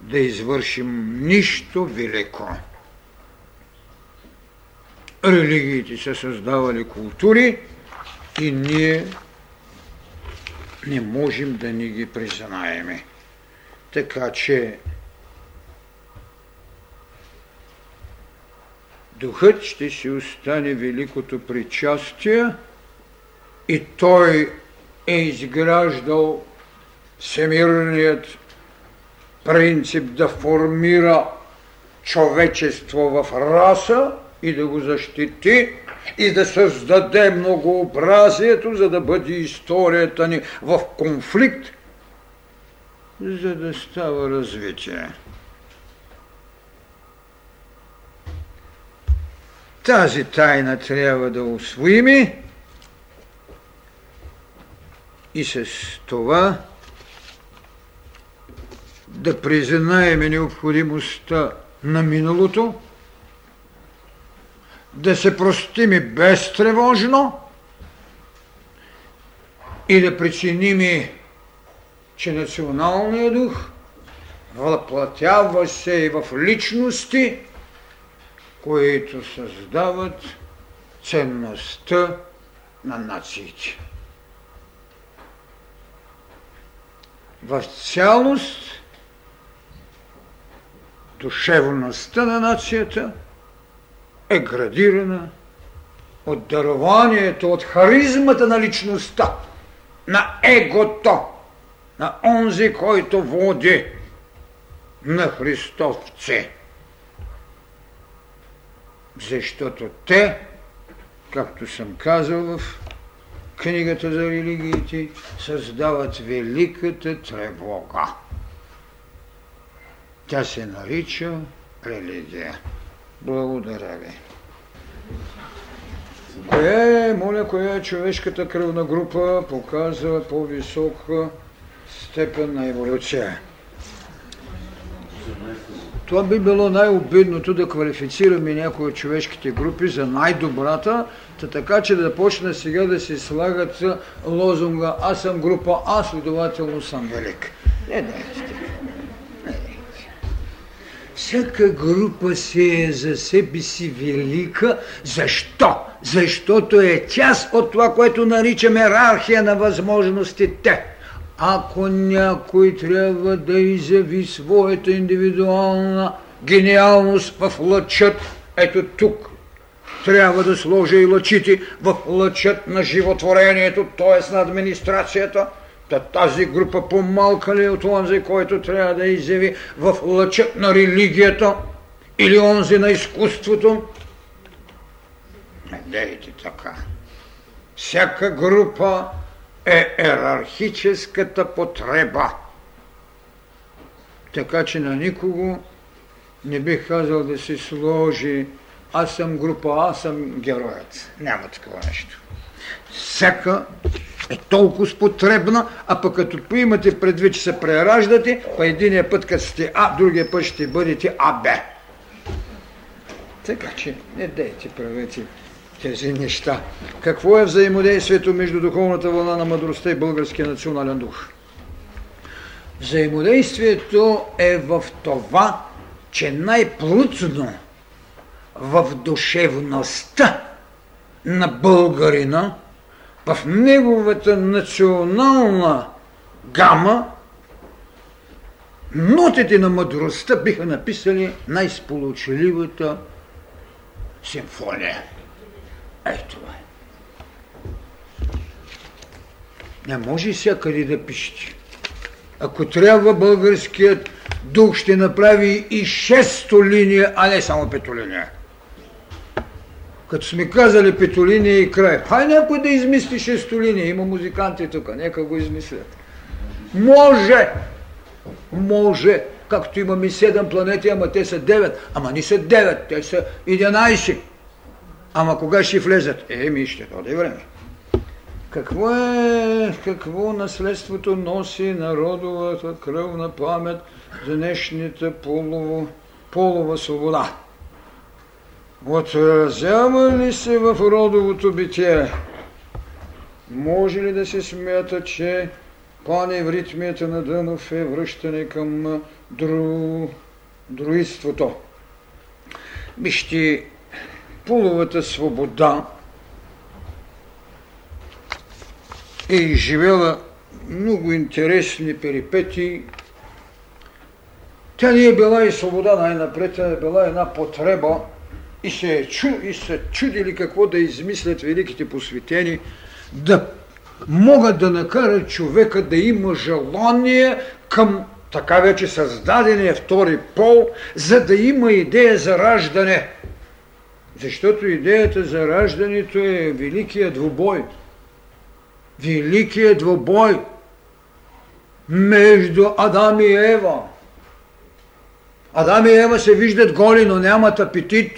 Speaker 1: да извършим нищо велико. Религиите са създавали култури и ние не можем да ни ги признаеме. Така че духът ще си остане великото причастие – и той е изграждал всемирният принцип да формира човечество в раса и да го защити и да създаде многообразието, за да бъде историята ни в конфликт, за да става развитие. Тази тайна трябва да освоим и с това да признаем необходимостта на миналото, да се простими безтревожно и да причиним, че националният дух въплатява се и в личности, които създават ценността на нациите. В цялост душевността на нацията е градирана от дарованието, от харизмата на личността, на егото, на онзи, който води на христовце. Защото те, както съм казал в книгата за религиите създават великата тревога. Тя се нарича религия. Благодаря ви. Коя е, моля, коя е човешката кръвна група показва по-висока степен на еволюция? Това би било най-обидното да квалифицираме някои от човешките групи за най-добрата, така че да почне сега да се слагат лозунга аз съм група А, следователно съм велик. Не, не. Всяка група си е за себе си велика. Защо? Защото е част от това, което наричаме иерархия на възможностите. Ако някой трябва да изяви своята индивидуална гениалност в лъчът, ето тук трябва да сложа и лъчите в лъчът на животворението, т.е. на администрацията, тази група по-малка ли е от онзи, който трябва да изяви в лъчът на религията или онзи на изкуството? Не дейте така. Всяка група е ерархическата потреба. Така че на никого не бих казал да си сложи аз съм група, аз съм героят. Няма такова нещо. Всяка е толкова потребна, а пък като имате предвид, че се прераждате, па единия път като сте А, другия път ще бъдете АБ. Така че не дейте правете тези неща. Какво е взаимодействието между духовната вълна на мъдростта и българския национален дух? Взаимодействието е в това, че най-плътно в душевността на българина, в неговата национална гама, нотите на мъдростта биха написали най-сполучливата симфония. Ей това е. Не може всякъде да пишете. Ако трябва, българският дух ще направи и шесто линия, а не само пето линия. Като сме казали петолиния и край, хай някой да измисли шестолиния, има музиканти тук, нека го измислят. Може! Може! Както имаме седем планети, ама те са девет. Ама не са девет, те са единайсет. Ама кога ще влезат? Еми, ще доде време. Какво е, какво наследството носи народовата кръвна памет за днешната полова, полова свобода? Отразява ли се в родовото битие? Може ли да се смята, че паневритмията на Дънов е връщане към дру... друидството? Вижте, половата свобода е изживела много интересни перипети. Тя не е била и свобода най-напред, тя е била една потреба и се, е чу, и се чудили какво да измислят великите посветени, да могат да накарат човека да има желание към така вече създадения втори пол, за да има идея за раждане. Защото идеята за раждането е великият двубой. Великият двубой между Адам и Ева. Адам и Ева се виждат голи, но нямат апетит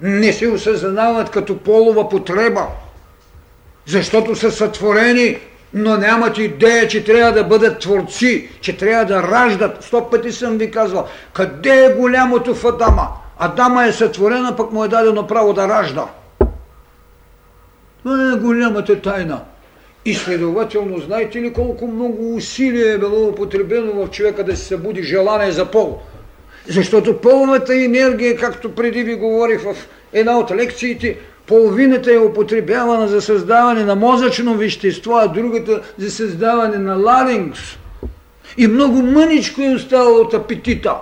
Speaker 1: не се осъзнават като полова потреба, защото са сътворени, но нямат идея, че трябва да бъдат творци, че трябва да раждат. Сто пъти съм ви казвал, къде е голямото в Адама? Адама е сътворена, пък му е дадено право да ражда. Това е голямата тайна. И следователно, знаете ли колко много усилие е било употребено в човека да се събуди желание за пол? Защото половата енергия, както преди ви говорих в една от лекциите, половината е употребявана за създаване на мозъчно вещество, а другата за създаване на ларингс. И много мъничко е оставало от апетита.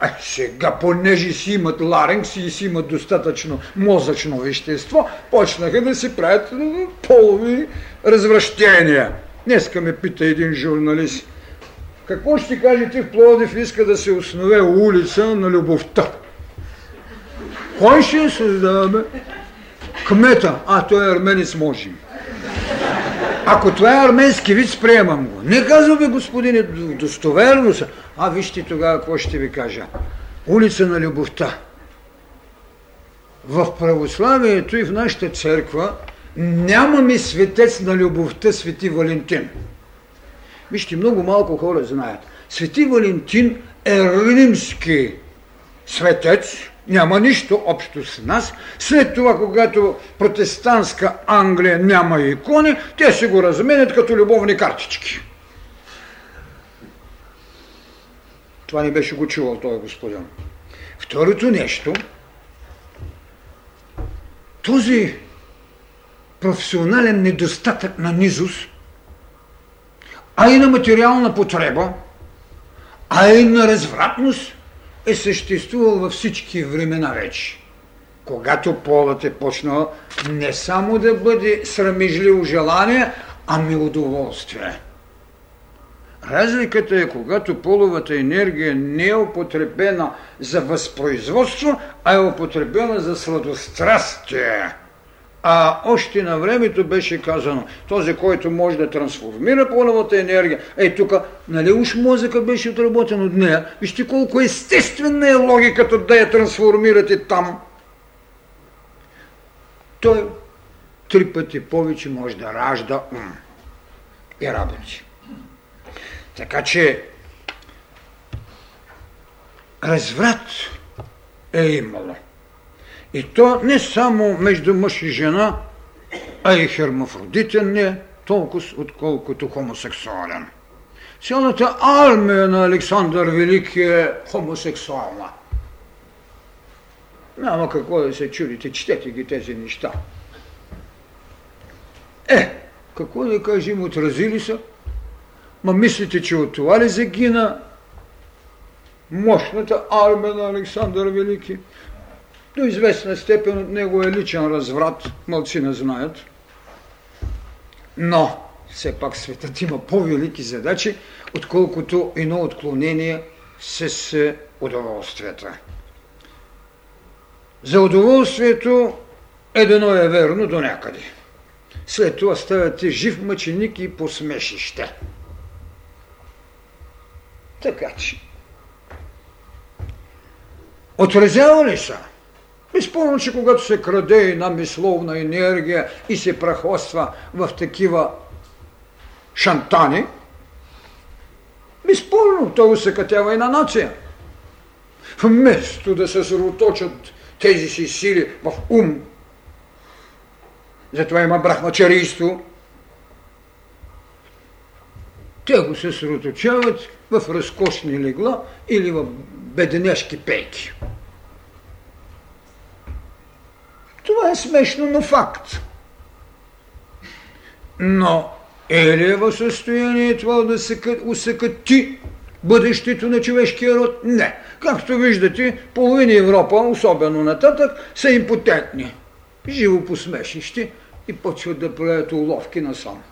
Speaker 1: А сега, понеже си имат ларингс и си имат достатъчно мозъчно вещество, почнаха да си правят полови развращения. Днеска ме пита един журналист – какво ще кажете в Плодив иска да се основе улица на любовта? Кой ще я създаваме? Кмета. А, той е арменец може. Ако това е арменски вид, приемам го. Не казваме, господине, достоверно са. А вижте тогава какво ще ви кажа. Улица на любовта. В православието и в нашата църква нямаме светец на любовта, свети Валентин. Вижте, много малко хора знаят. Свети Валентин е римски светец, няма нищо общо с нас. След това, когато протестантска Англия няма икони, те се го разменят като любовни картички. Това не беше го чувал този господин. Второто нещо, този професионален недостатък на низост а и на материална потреба, а и на развратност е съществувал във всички времена вече. когато полът е почнал не само да бъде срамежливо желание, ами удоволствие. Разликата е, когато половата енергия не е употребена за възпроизводство, а е употребена за сладострастие. А още на времето беше казано, този, който може да трансформира половата енергия, е тук, нали уж мозъка беше отработен от нея, вижте колко естествена е логиката да я трансформирате там. Той три пъти повече може да ражда ум и работи. Така че разврат е имало. И то не само между мъж и жена, а и хермафродитен не толкова, отколкото хомосексуален. Цялата армия на Александър Велики е хомосексуална. Няма какво да се чудите, четете ги тези неща. Е, какво да кажем, отразили са? Ма мислите, че от това ли загина мощната армия на Александър Велики? До известна степен от него е личен разврат, мълци не знаят. Но, все пак светът има по-велики задачи, отколкото едно отклонение с удоволствията. За удоволствието едно е верно до някъде. След това ставате жив мъченик и посмешище. Така че. Отразява ли са? Безспорно, че когато се краде една мисловна енергия и се прахоства в такива шантани, безспорно, то усъкътява и на нация. Вместо да се съсредоточат тези си сили в ум, затова има брахмачарийство, те го се съсредоточават в разкошни легла или в беденешки пейки. Това е смешно, но факт. Но е ли е в състояние това да се усъкати бъдещето на човешкия род? Не. Както виждате, половина Европа, особено нататък, са импотентни. Живо посмешищи и почват да правят уловки насам.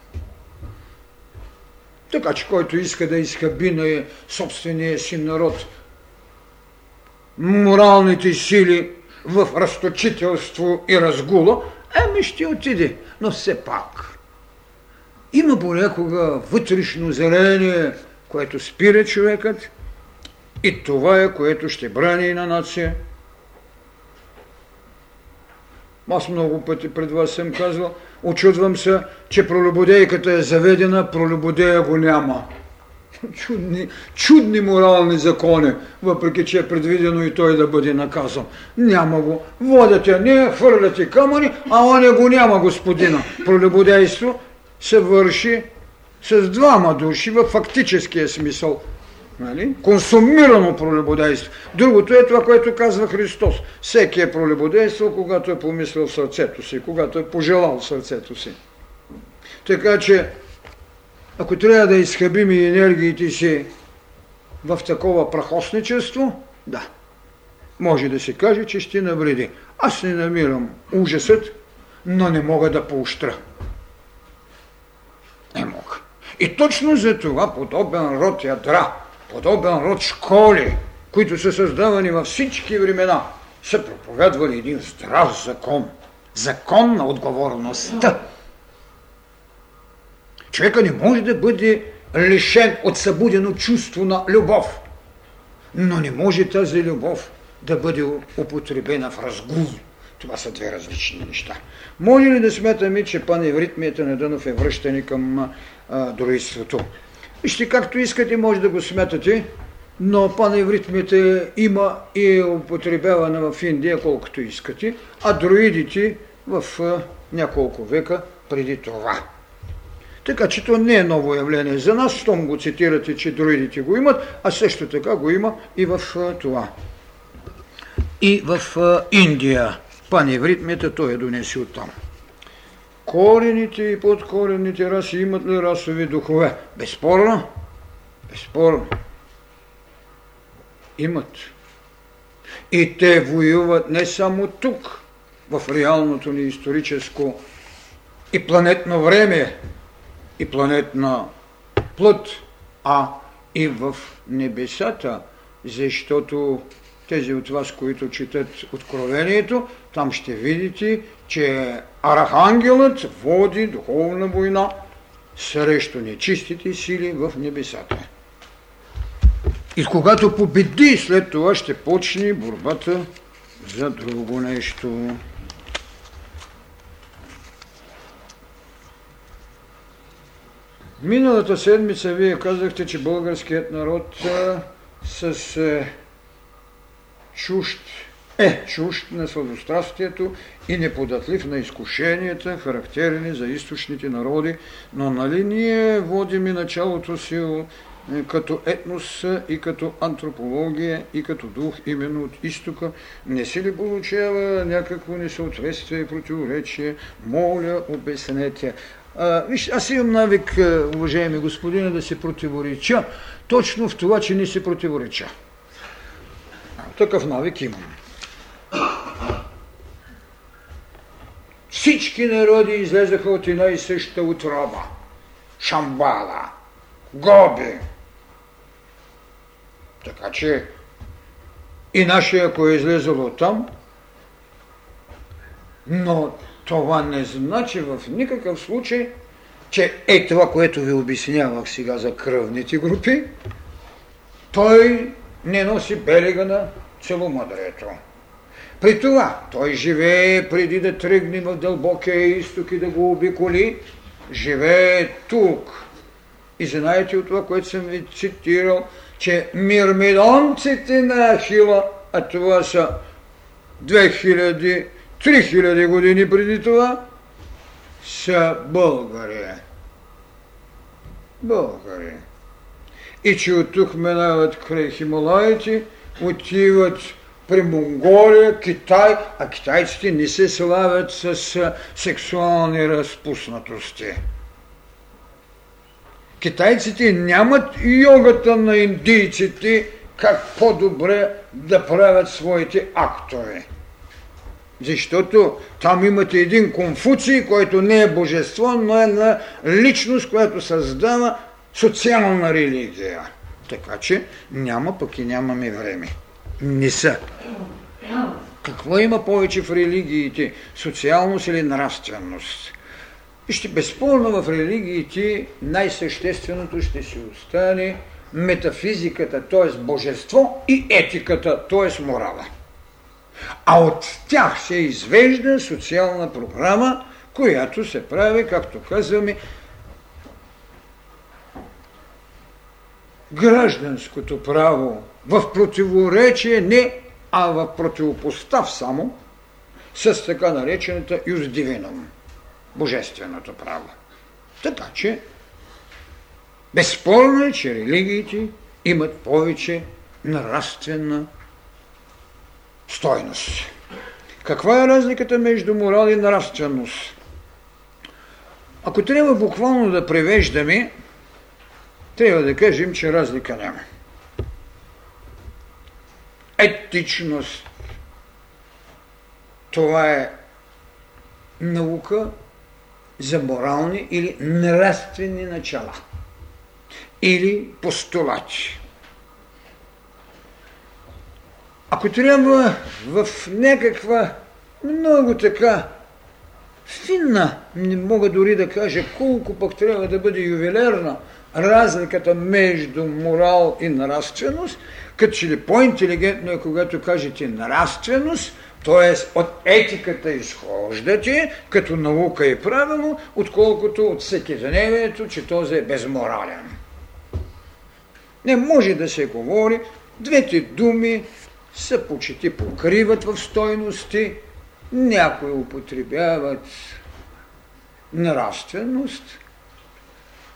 Speaker 1: Така че който иска да изхъби на собствения си народ моралните сили в разточителство и разгула, еми ще отиде. Но все пак има понякога вътрешно зрение, което спира човекът и това е, което ще брани на нация. Аз много пъти пред вас съм казвал, очудвам се, че пролюбодейката е заведена, пролюбодея го няма. Чудни, чудни морални закони, въпреки че е предвидено и той да бъде наказан. Няма го. Водят не, хвърляте камъни, а оня го няма, господина. Пролюбодейство се върши с двама души в фактическия смисъл. Нали? Консумирано пролюбодейство. Другото е това, което казва Христос. Всеки е пролюбодействал, когато е помислил сърцето си, когато е пожелал сърцето си. Така че, ако трябва да изхъбим и енергиите си в такова прахосничество, да, може да се каже, че ще навреди. Аз не намирам ужасът, но не мога да поощра. Не мога. И точно за това подобен род ядра – подобен род школи, които са създавани във всички времена, са проповядвали един здрав закон. Закон на отговорността. Човека не може да бъде лишен от събудено чувство на любов. Но не може тази любов да бъде употребена в разгул. Това са две различни неща. Може ли да смятаме, че паневритмията на Дънов е връщане към а, друидството? Вижте, както искате, може да го смятате, но паневритмите има и е употребявана в Индия колкото искате, а друидите в няколко века преди това. Така че то не е ново явление за нас, щом го цитирате, че друидите го имат, а също така го има и в това. И в Индия паневритмите той е донеси там корените и подкорените раси имат ли расови духове? Безспорно. Безспорно. Имат. И те воюват не само тук, в реалното ни историческо и планетно време, и планетна плът, а и в небесата, защото тези от вас, които четат Откровението, там ще видите, че Архангелът води духовна война срещу нечистите сили в небесата. И когато победи, след това ще почне борбата за друго нещо. Миналата седмица вие казахте, че българският народ с е, чужд е чужд на сладострастието и неподатлив на изкушенията, характерни за източните народи, но нали ние водим и началото си е, като етнос и като антропология и като дух именно от изтока, не си ли получава някакво несъответствие и противоречие? Моля, обяснете. А, виж, аз имам навик, уважаеми господина, да се противореча точно в това, че не се противореча. Такъв навик имам. Всички народи излезаха от една и съща отроба. Шамбала, Гоби. Така че и нашия, ако е излезъл от там, но това не значи в никакъв случай, че е това, което ви обяснявах сега за кръвните групи, той не носи белега на целомъдрието. При това той живее преди да тръгне в дълбокия изток и да го обиколи, живее тук. И знаете от това, което съм ви цитирал, че мирмидонците на Ахила, а това са 2000 3000 години преди това са българи. Българи. И че от тук минават край Хималаите, отиват при Монголия, Китай, а китайците не се славят с сексуални разпуснатости. Китайците нямат йогата на индийците, как по-добре да правят своите актове. Защото там имате един Конфуций, който не е божество, но е на личност, която създава социална религия. Така че няма, пък и нямаме време. Не са. Какво има повече в религиите? Социалност или нравственост? Вижте, безспорно в религиите най-същественото ще си остане метафизиката, т.е. божество и етиката, т.е. морала. А от тях се извежда социална програма, която се прави, както казваме, гражданското право в противоречие не, а в противопостав само с така наречената юздивином, божественото право. Така че, безспорно е, че религиите имат повече нравствена стойност. Каква е разликата между морал и нравственост? Ако трябва буквално да превеждаме, трябва да кажем, че разлика няма. Етичност. Това е наука за морални или нравствени начала. Или постулати. Ако трябва в някаква много така финна, не мога дори да кажа колко пък трябва да бъде ювелерна разликата между морал и нравственост, като че ли по-интелигентно е, когато кажете нравственост, т.е. от етиката изхождате, като наука и правило, отколкото от всекидневието, че този е безморален. Не може да се говори двете думи са почти покриват в стойности, някои употребяват нравственост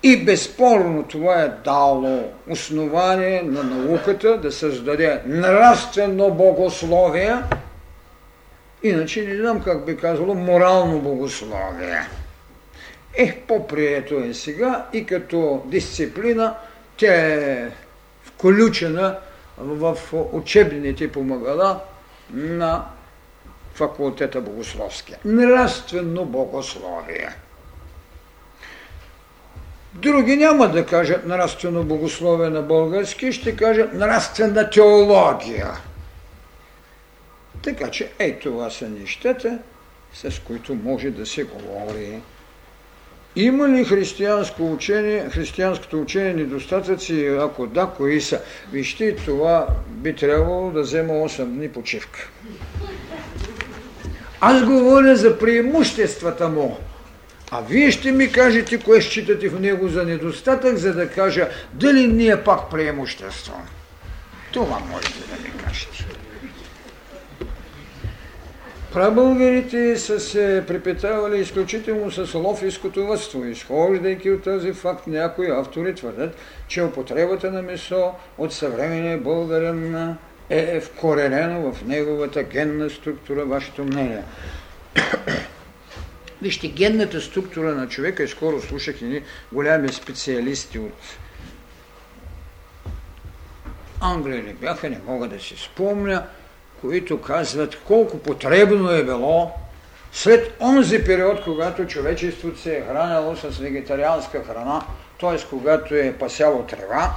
Speaker 1: и безспорно това е дало основание на науката да създаде нравствено богословие, иначе не знам как би казало морално богословие. Е, по-прието е сега и като дисциплина тя е включена в учебните помагала на факултета богословския. Нравствено богословие. Други няма да кажат нравствено богословие на български, ще кажат нравствена теология. Така че, ей, това са нещата, с които може да се говори. Има ли християнско учение, християнското учение недостатъци? Ако да, кои са? Вижте, това би трябвало да взема 8 дни почивка. Аз говоря за преимуществата му. А вие ще ми кажете, кое считате в него за недостатък, за да кажа дали ни е пак преимущество. Това можете да ми кажете. Прабългарите са се припетавали изключително с лов и скотовътство. Изхождайки от този факт, някои автори твърдят, че употребата на месо от съвременния българин е вкоренено в неговата генна структура. Вашето мнение. Вижте, генната структура на човека, и скоро слушах едни голями специалисти от Англия ли бяха, не мога да си спомня, които казват колко потребно е било след онзи период, когато човечеството се е храняло с вегетарианска храна, т.е. когато е пасяло трева,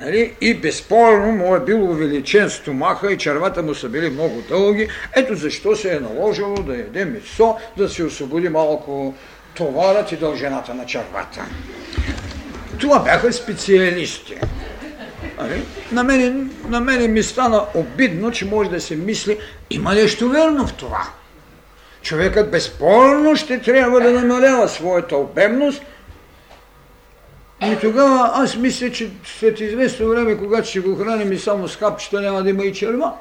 Speaker 1: нали, и безспорно му е бил увеличен стомаха и червата му са били много дълги. Ето защо се е наложило да яде месо, да се освободи малко товарът и дължината на червата. Това бяха специалисти. Нали? На мен, на мен ми стана обидно, че може да се мисли, има нещо верно в това. Човекът безспорно ще трябва да намалява своята обемност и тогава аз мисля, че след известно време, когато ще го храним и само с хапчета, няма да има и черва.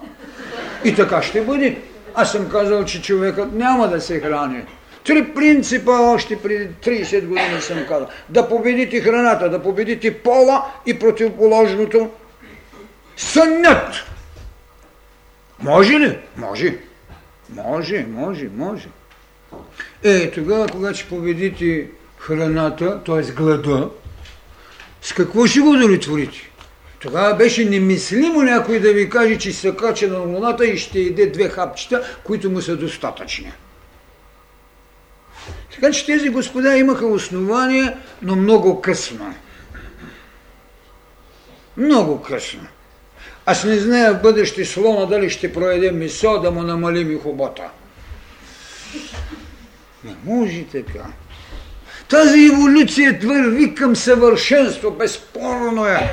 Speaker 1: И така ще бъде. Аз съм казал, че човекът няма да се храни. Три принципа още преди 30 години съм казал. Да победите храната, да победите пола и противоположното сънят. Може ли? Може. Може, може, може. Е, тогава, когато ще победите храната, т.е. глада, с какво ще го удовлетворите? Тогава беше немислимо някой да ви каже, че се кача на луната и ще иде две хапчета, които му са достатъчни. Така че тези господа имаха основания, но много късно. Много късно. Аз не зная в бъдеще слона дали ще проеде месо да му намалим и хобота. Не може така. Тази еволюция върви към съвършенство, безспорно е.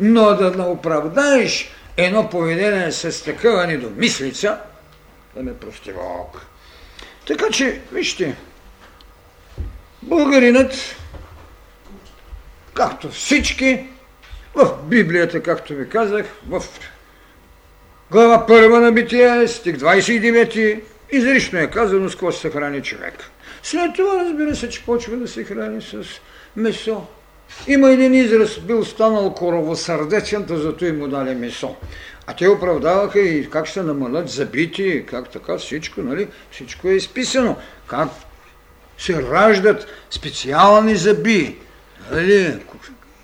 Speaker 1: Но да оправдаеш едно поведение с такава недомислица, да ме прости Бог. Така че, вижте, българинът, както всички, в Библията, както ви казах, в глава първа на Битие, стих 29, изрично е казано с какво се храни човек. След това, разбира се, че почва да се храни с месо. Има един израз, бил станал коровосърдечен, то зато и му дали месо. А те оправдаваха и как ще намалят забити, как така всичко, нали? Всичко е изписано. Как се раждат специални зъби, нали?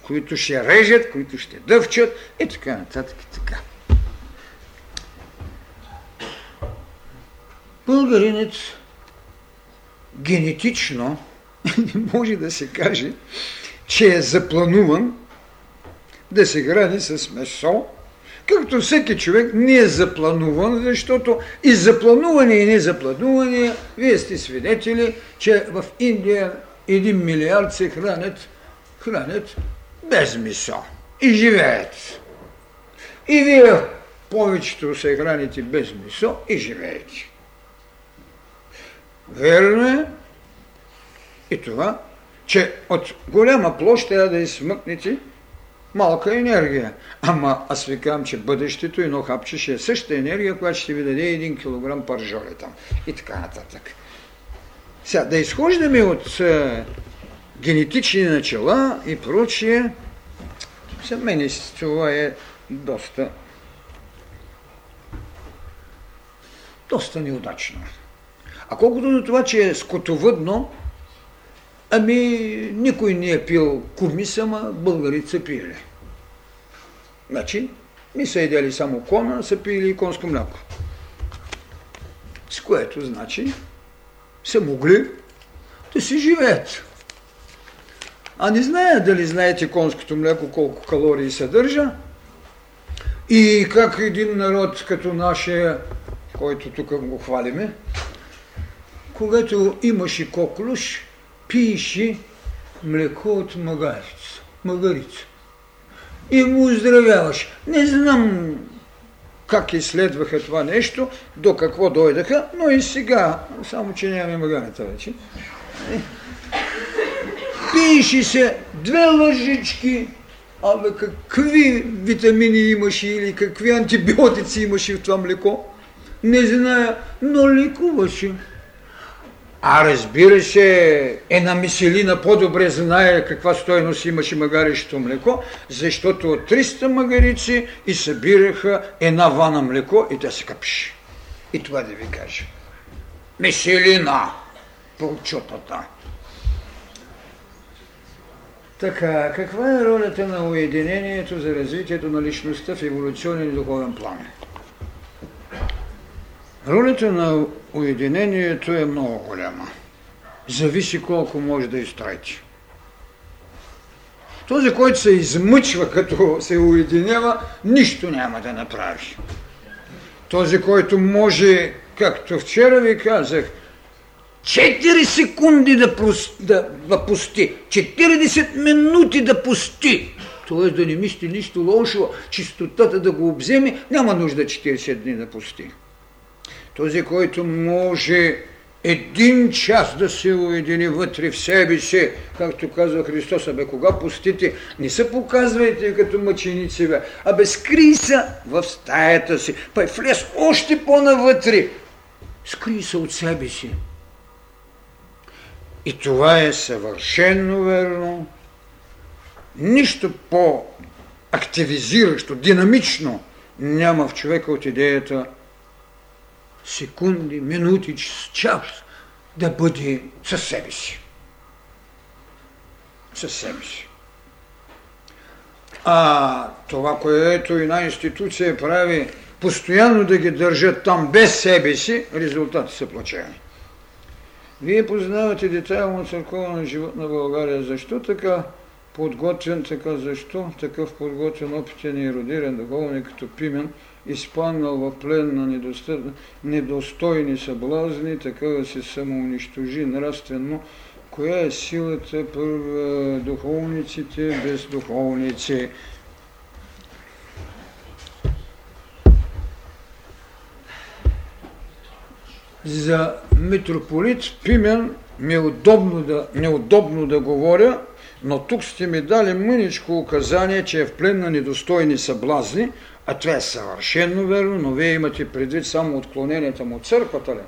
Speaker 1: които ще режат, които ще дъвчат и така нататък и така. Българинец генетично не може да се каже, че е заплануван да се храни с месо, както всеки човек не е заплануван, защото и заплануване и незаплануване, вие сте свидетели, че в Индия един милиард се хранят, хранят без месо и живеят. И вие повечето се храните без месо и живеете. Верно е и това, че от голяма площ трябва да измъкнете малка енергия. Ама аз ви казвам, че бъдещето едно хапче ще е същата енергия, която ще ви даде един килограм паржоли там. И така нататък. Сега, да изхождаме от е, генетични начала и прочие, за мен това е доста доста неудачно. А колкото до това, че е скотовъдно, ами никой не е пил кумис, ама българите са пили. Значи, ми са едели само кона, са пили и конско мляко. с което значи са могли да си живеят. А не зная дали знаете конското млеко колко калории съдържа и как един народ като нашия, който тук го хвалиме, когато имаше коклюш, пиеше млеко от магарица. магарица. И му оздравяваш. Не знам как изследваха това нещо, до какво дойдаха, но и сега, само че нямаме магарата вече. Пиеше се две лъжички, абе какви витамини имаше или какви антибиотици имаше в това млеко, не зная, но лекуваше. А разбира се, една миселина по-добре знае каква стойност имаше магарището млеко, защото от 300 магарици и събираха една вана млеко и тя се капеше. И това да ви кажа. Миселина по чутата. Така, каква е ролята на уединението за развитието на личността в еволюционен и духовен план? Ролята на уединението е много голяма. Зависи колко може да изтраити. Този, който се измъчва, като се уединява, нищо няма да направи. Този, който може, както вчера ви казах, 4 секунди да, да, да пусти, 40 минути да пусти, т.е. да не мисли нищо лошо, чистотата да го обземе, няма нужда 40 дни да пусти. Този, който може един час да се уедини вътре в себе си, както казва Христос, абе кога пустите, не се показвайте като мъченици, бе, абе скрий се в стаята си, па влез още по-навътре, скрий се от себе си. И това е съвършенно верно. Нищо по-активизиращо, динамично няма в човека от идеята секунди, минути, час да бъде със себе си. Със себе си. А това, което една институция прави, постоянно да ги държат там без себе си, резултати са плачени. Вие познавате детайлно църковен живот на България. Защо така подготвен, така защо? Такъв подготвен опитен и еродиран духовник като Пимен – изпаднал в плен на недостойни съблазни, така да се самоунищожи нравствено, коя е силата първа духовниците без духовници. За митрополит Пимен ми е удобно да, неудобно да говоря, но тук сте ми дали мъничко указание, че е в плен на недостойни съблазни, а това е съвършено верно, но вие имате предвид само отклоненията му от църквата ли?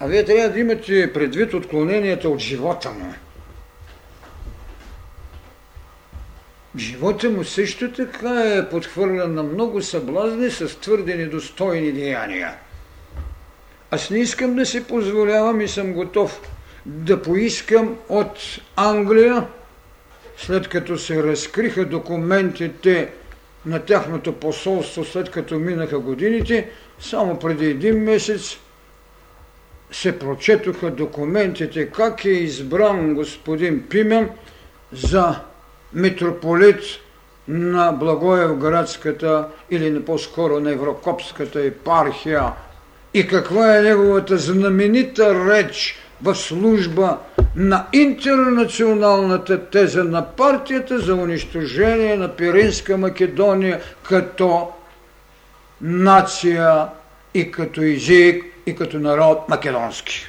Speaker 1: А вие трябва да имате предвид отклоненията от живота му. Живота му също така е подхвърлен на много съблазни с твърде недостойни деяния. Аз не искам да си позволявам и съм готов да поискам от Англия, след като се разкриха документите на тяхното посолство, след като минаха годините, само преди един месец се прочетоха документите как е избран господин Пимен за митрополит на Благоевградската или по-скоро на Еврокопската епархия. И каква е неговата знаменита реч в служба на интернационалната теза на партията за унищожение на Пиринска Македония като нация и като език и като народ македонски.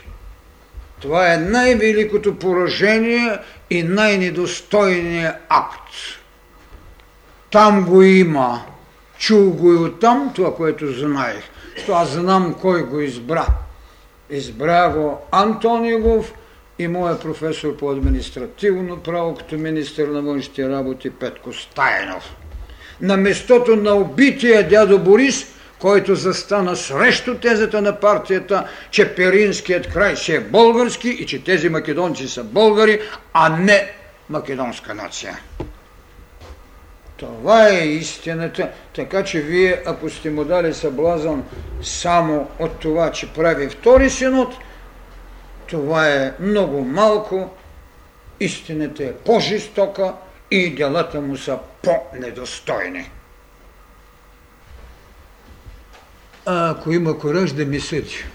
Speaker 1: Това е най-великото поражение и най-недостойният акт. Там го има. Чул го и оттам това, което знаех. Това знам кой го избра. Избра го Антонигов и моя професор по административно право като министър на външните работи Петко Стайнов. На местото на убития дядо Борис, който застана срещу тезата на партията, че Перинският край си е български и че тези македонци са българи, а не македонска нация. Това е истината, така че вие, ако сте му дали съблазън само от това, че прави втори синод, това е много малко, истината е по-жестока и делата му са по-недостойни. А ако има кораж да ми съди,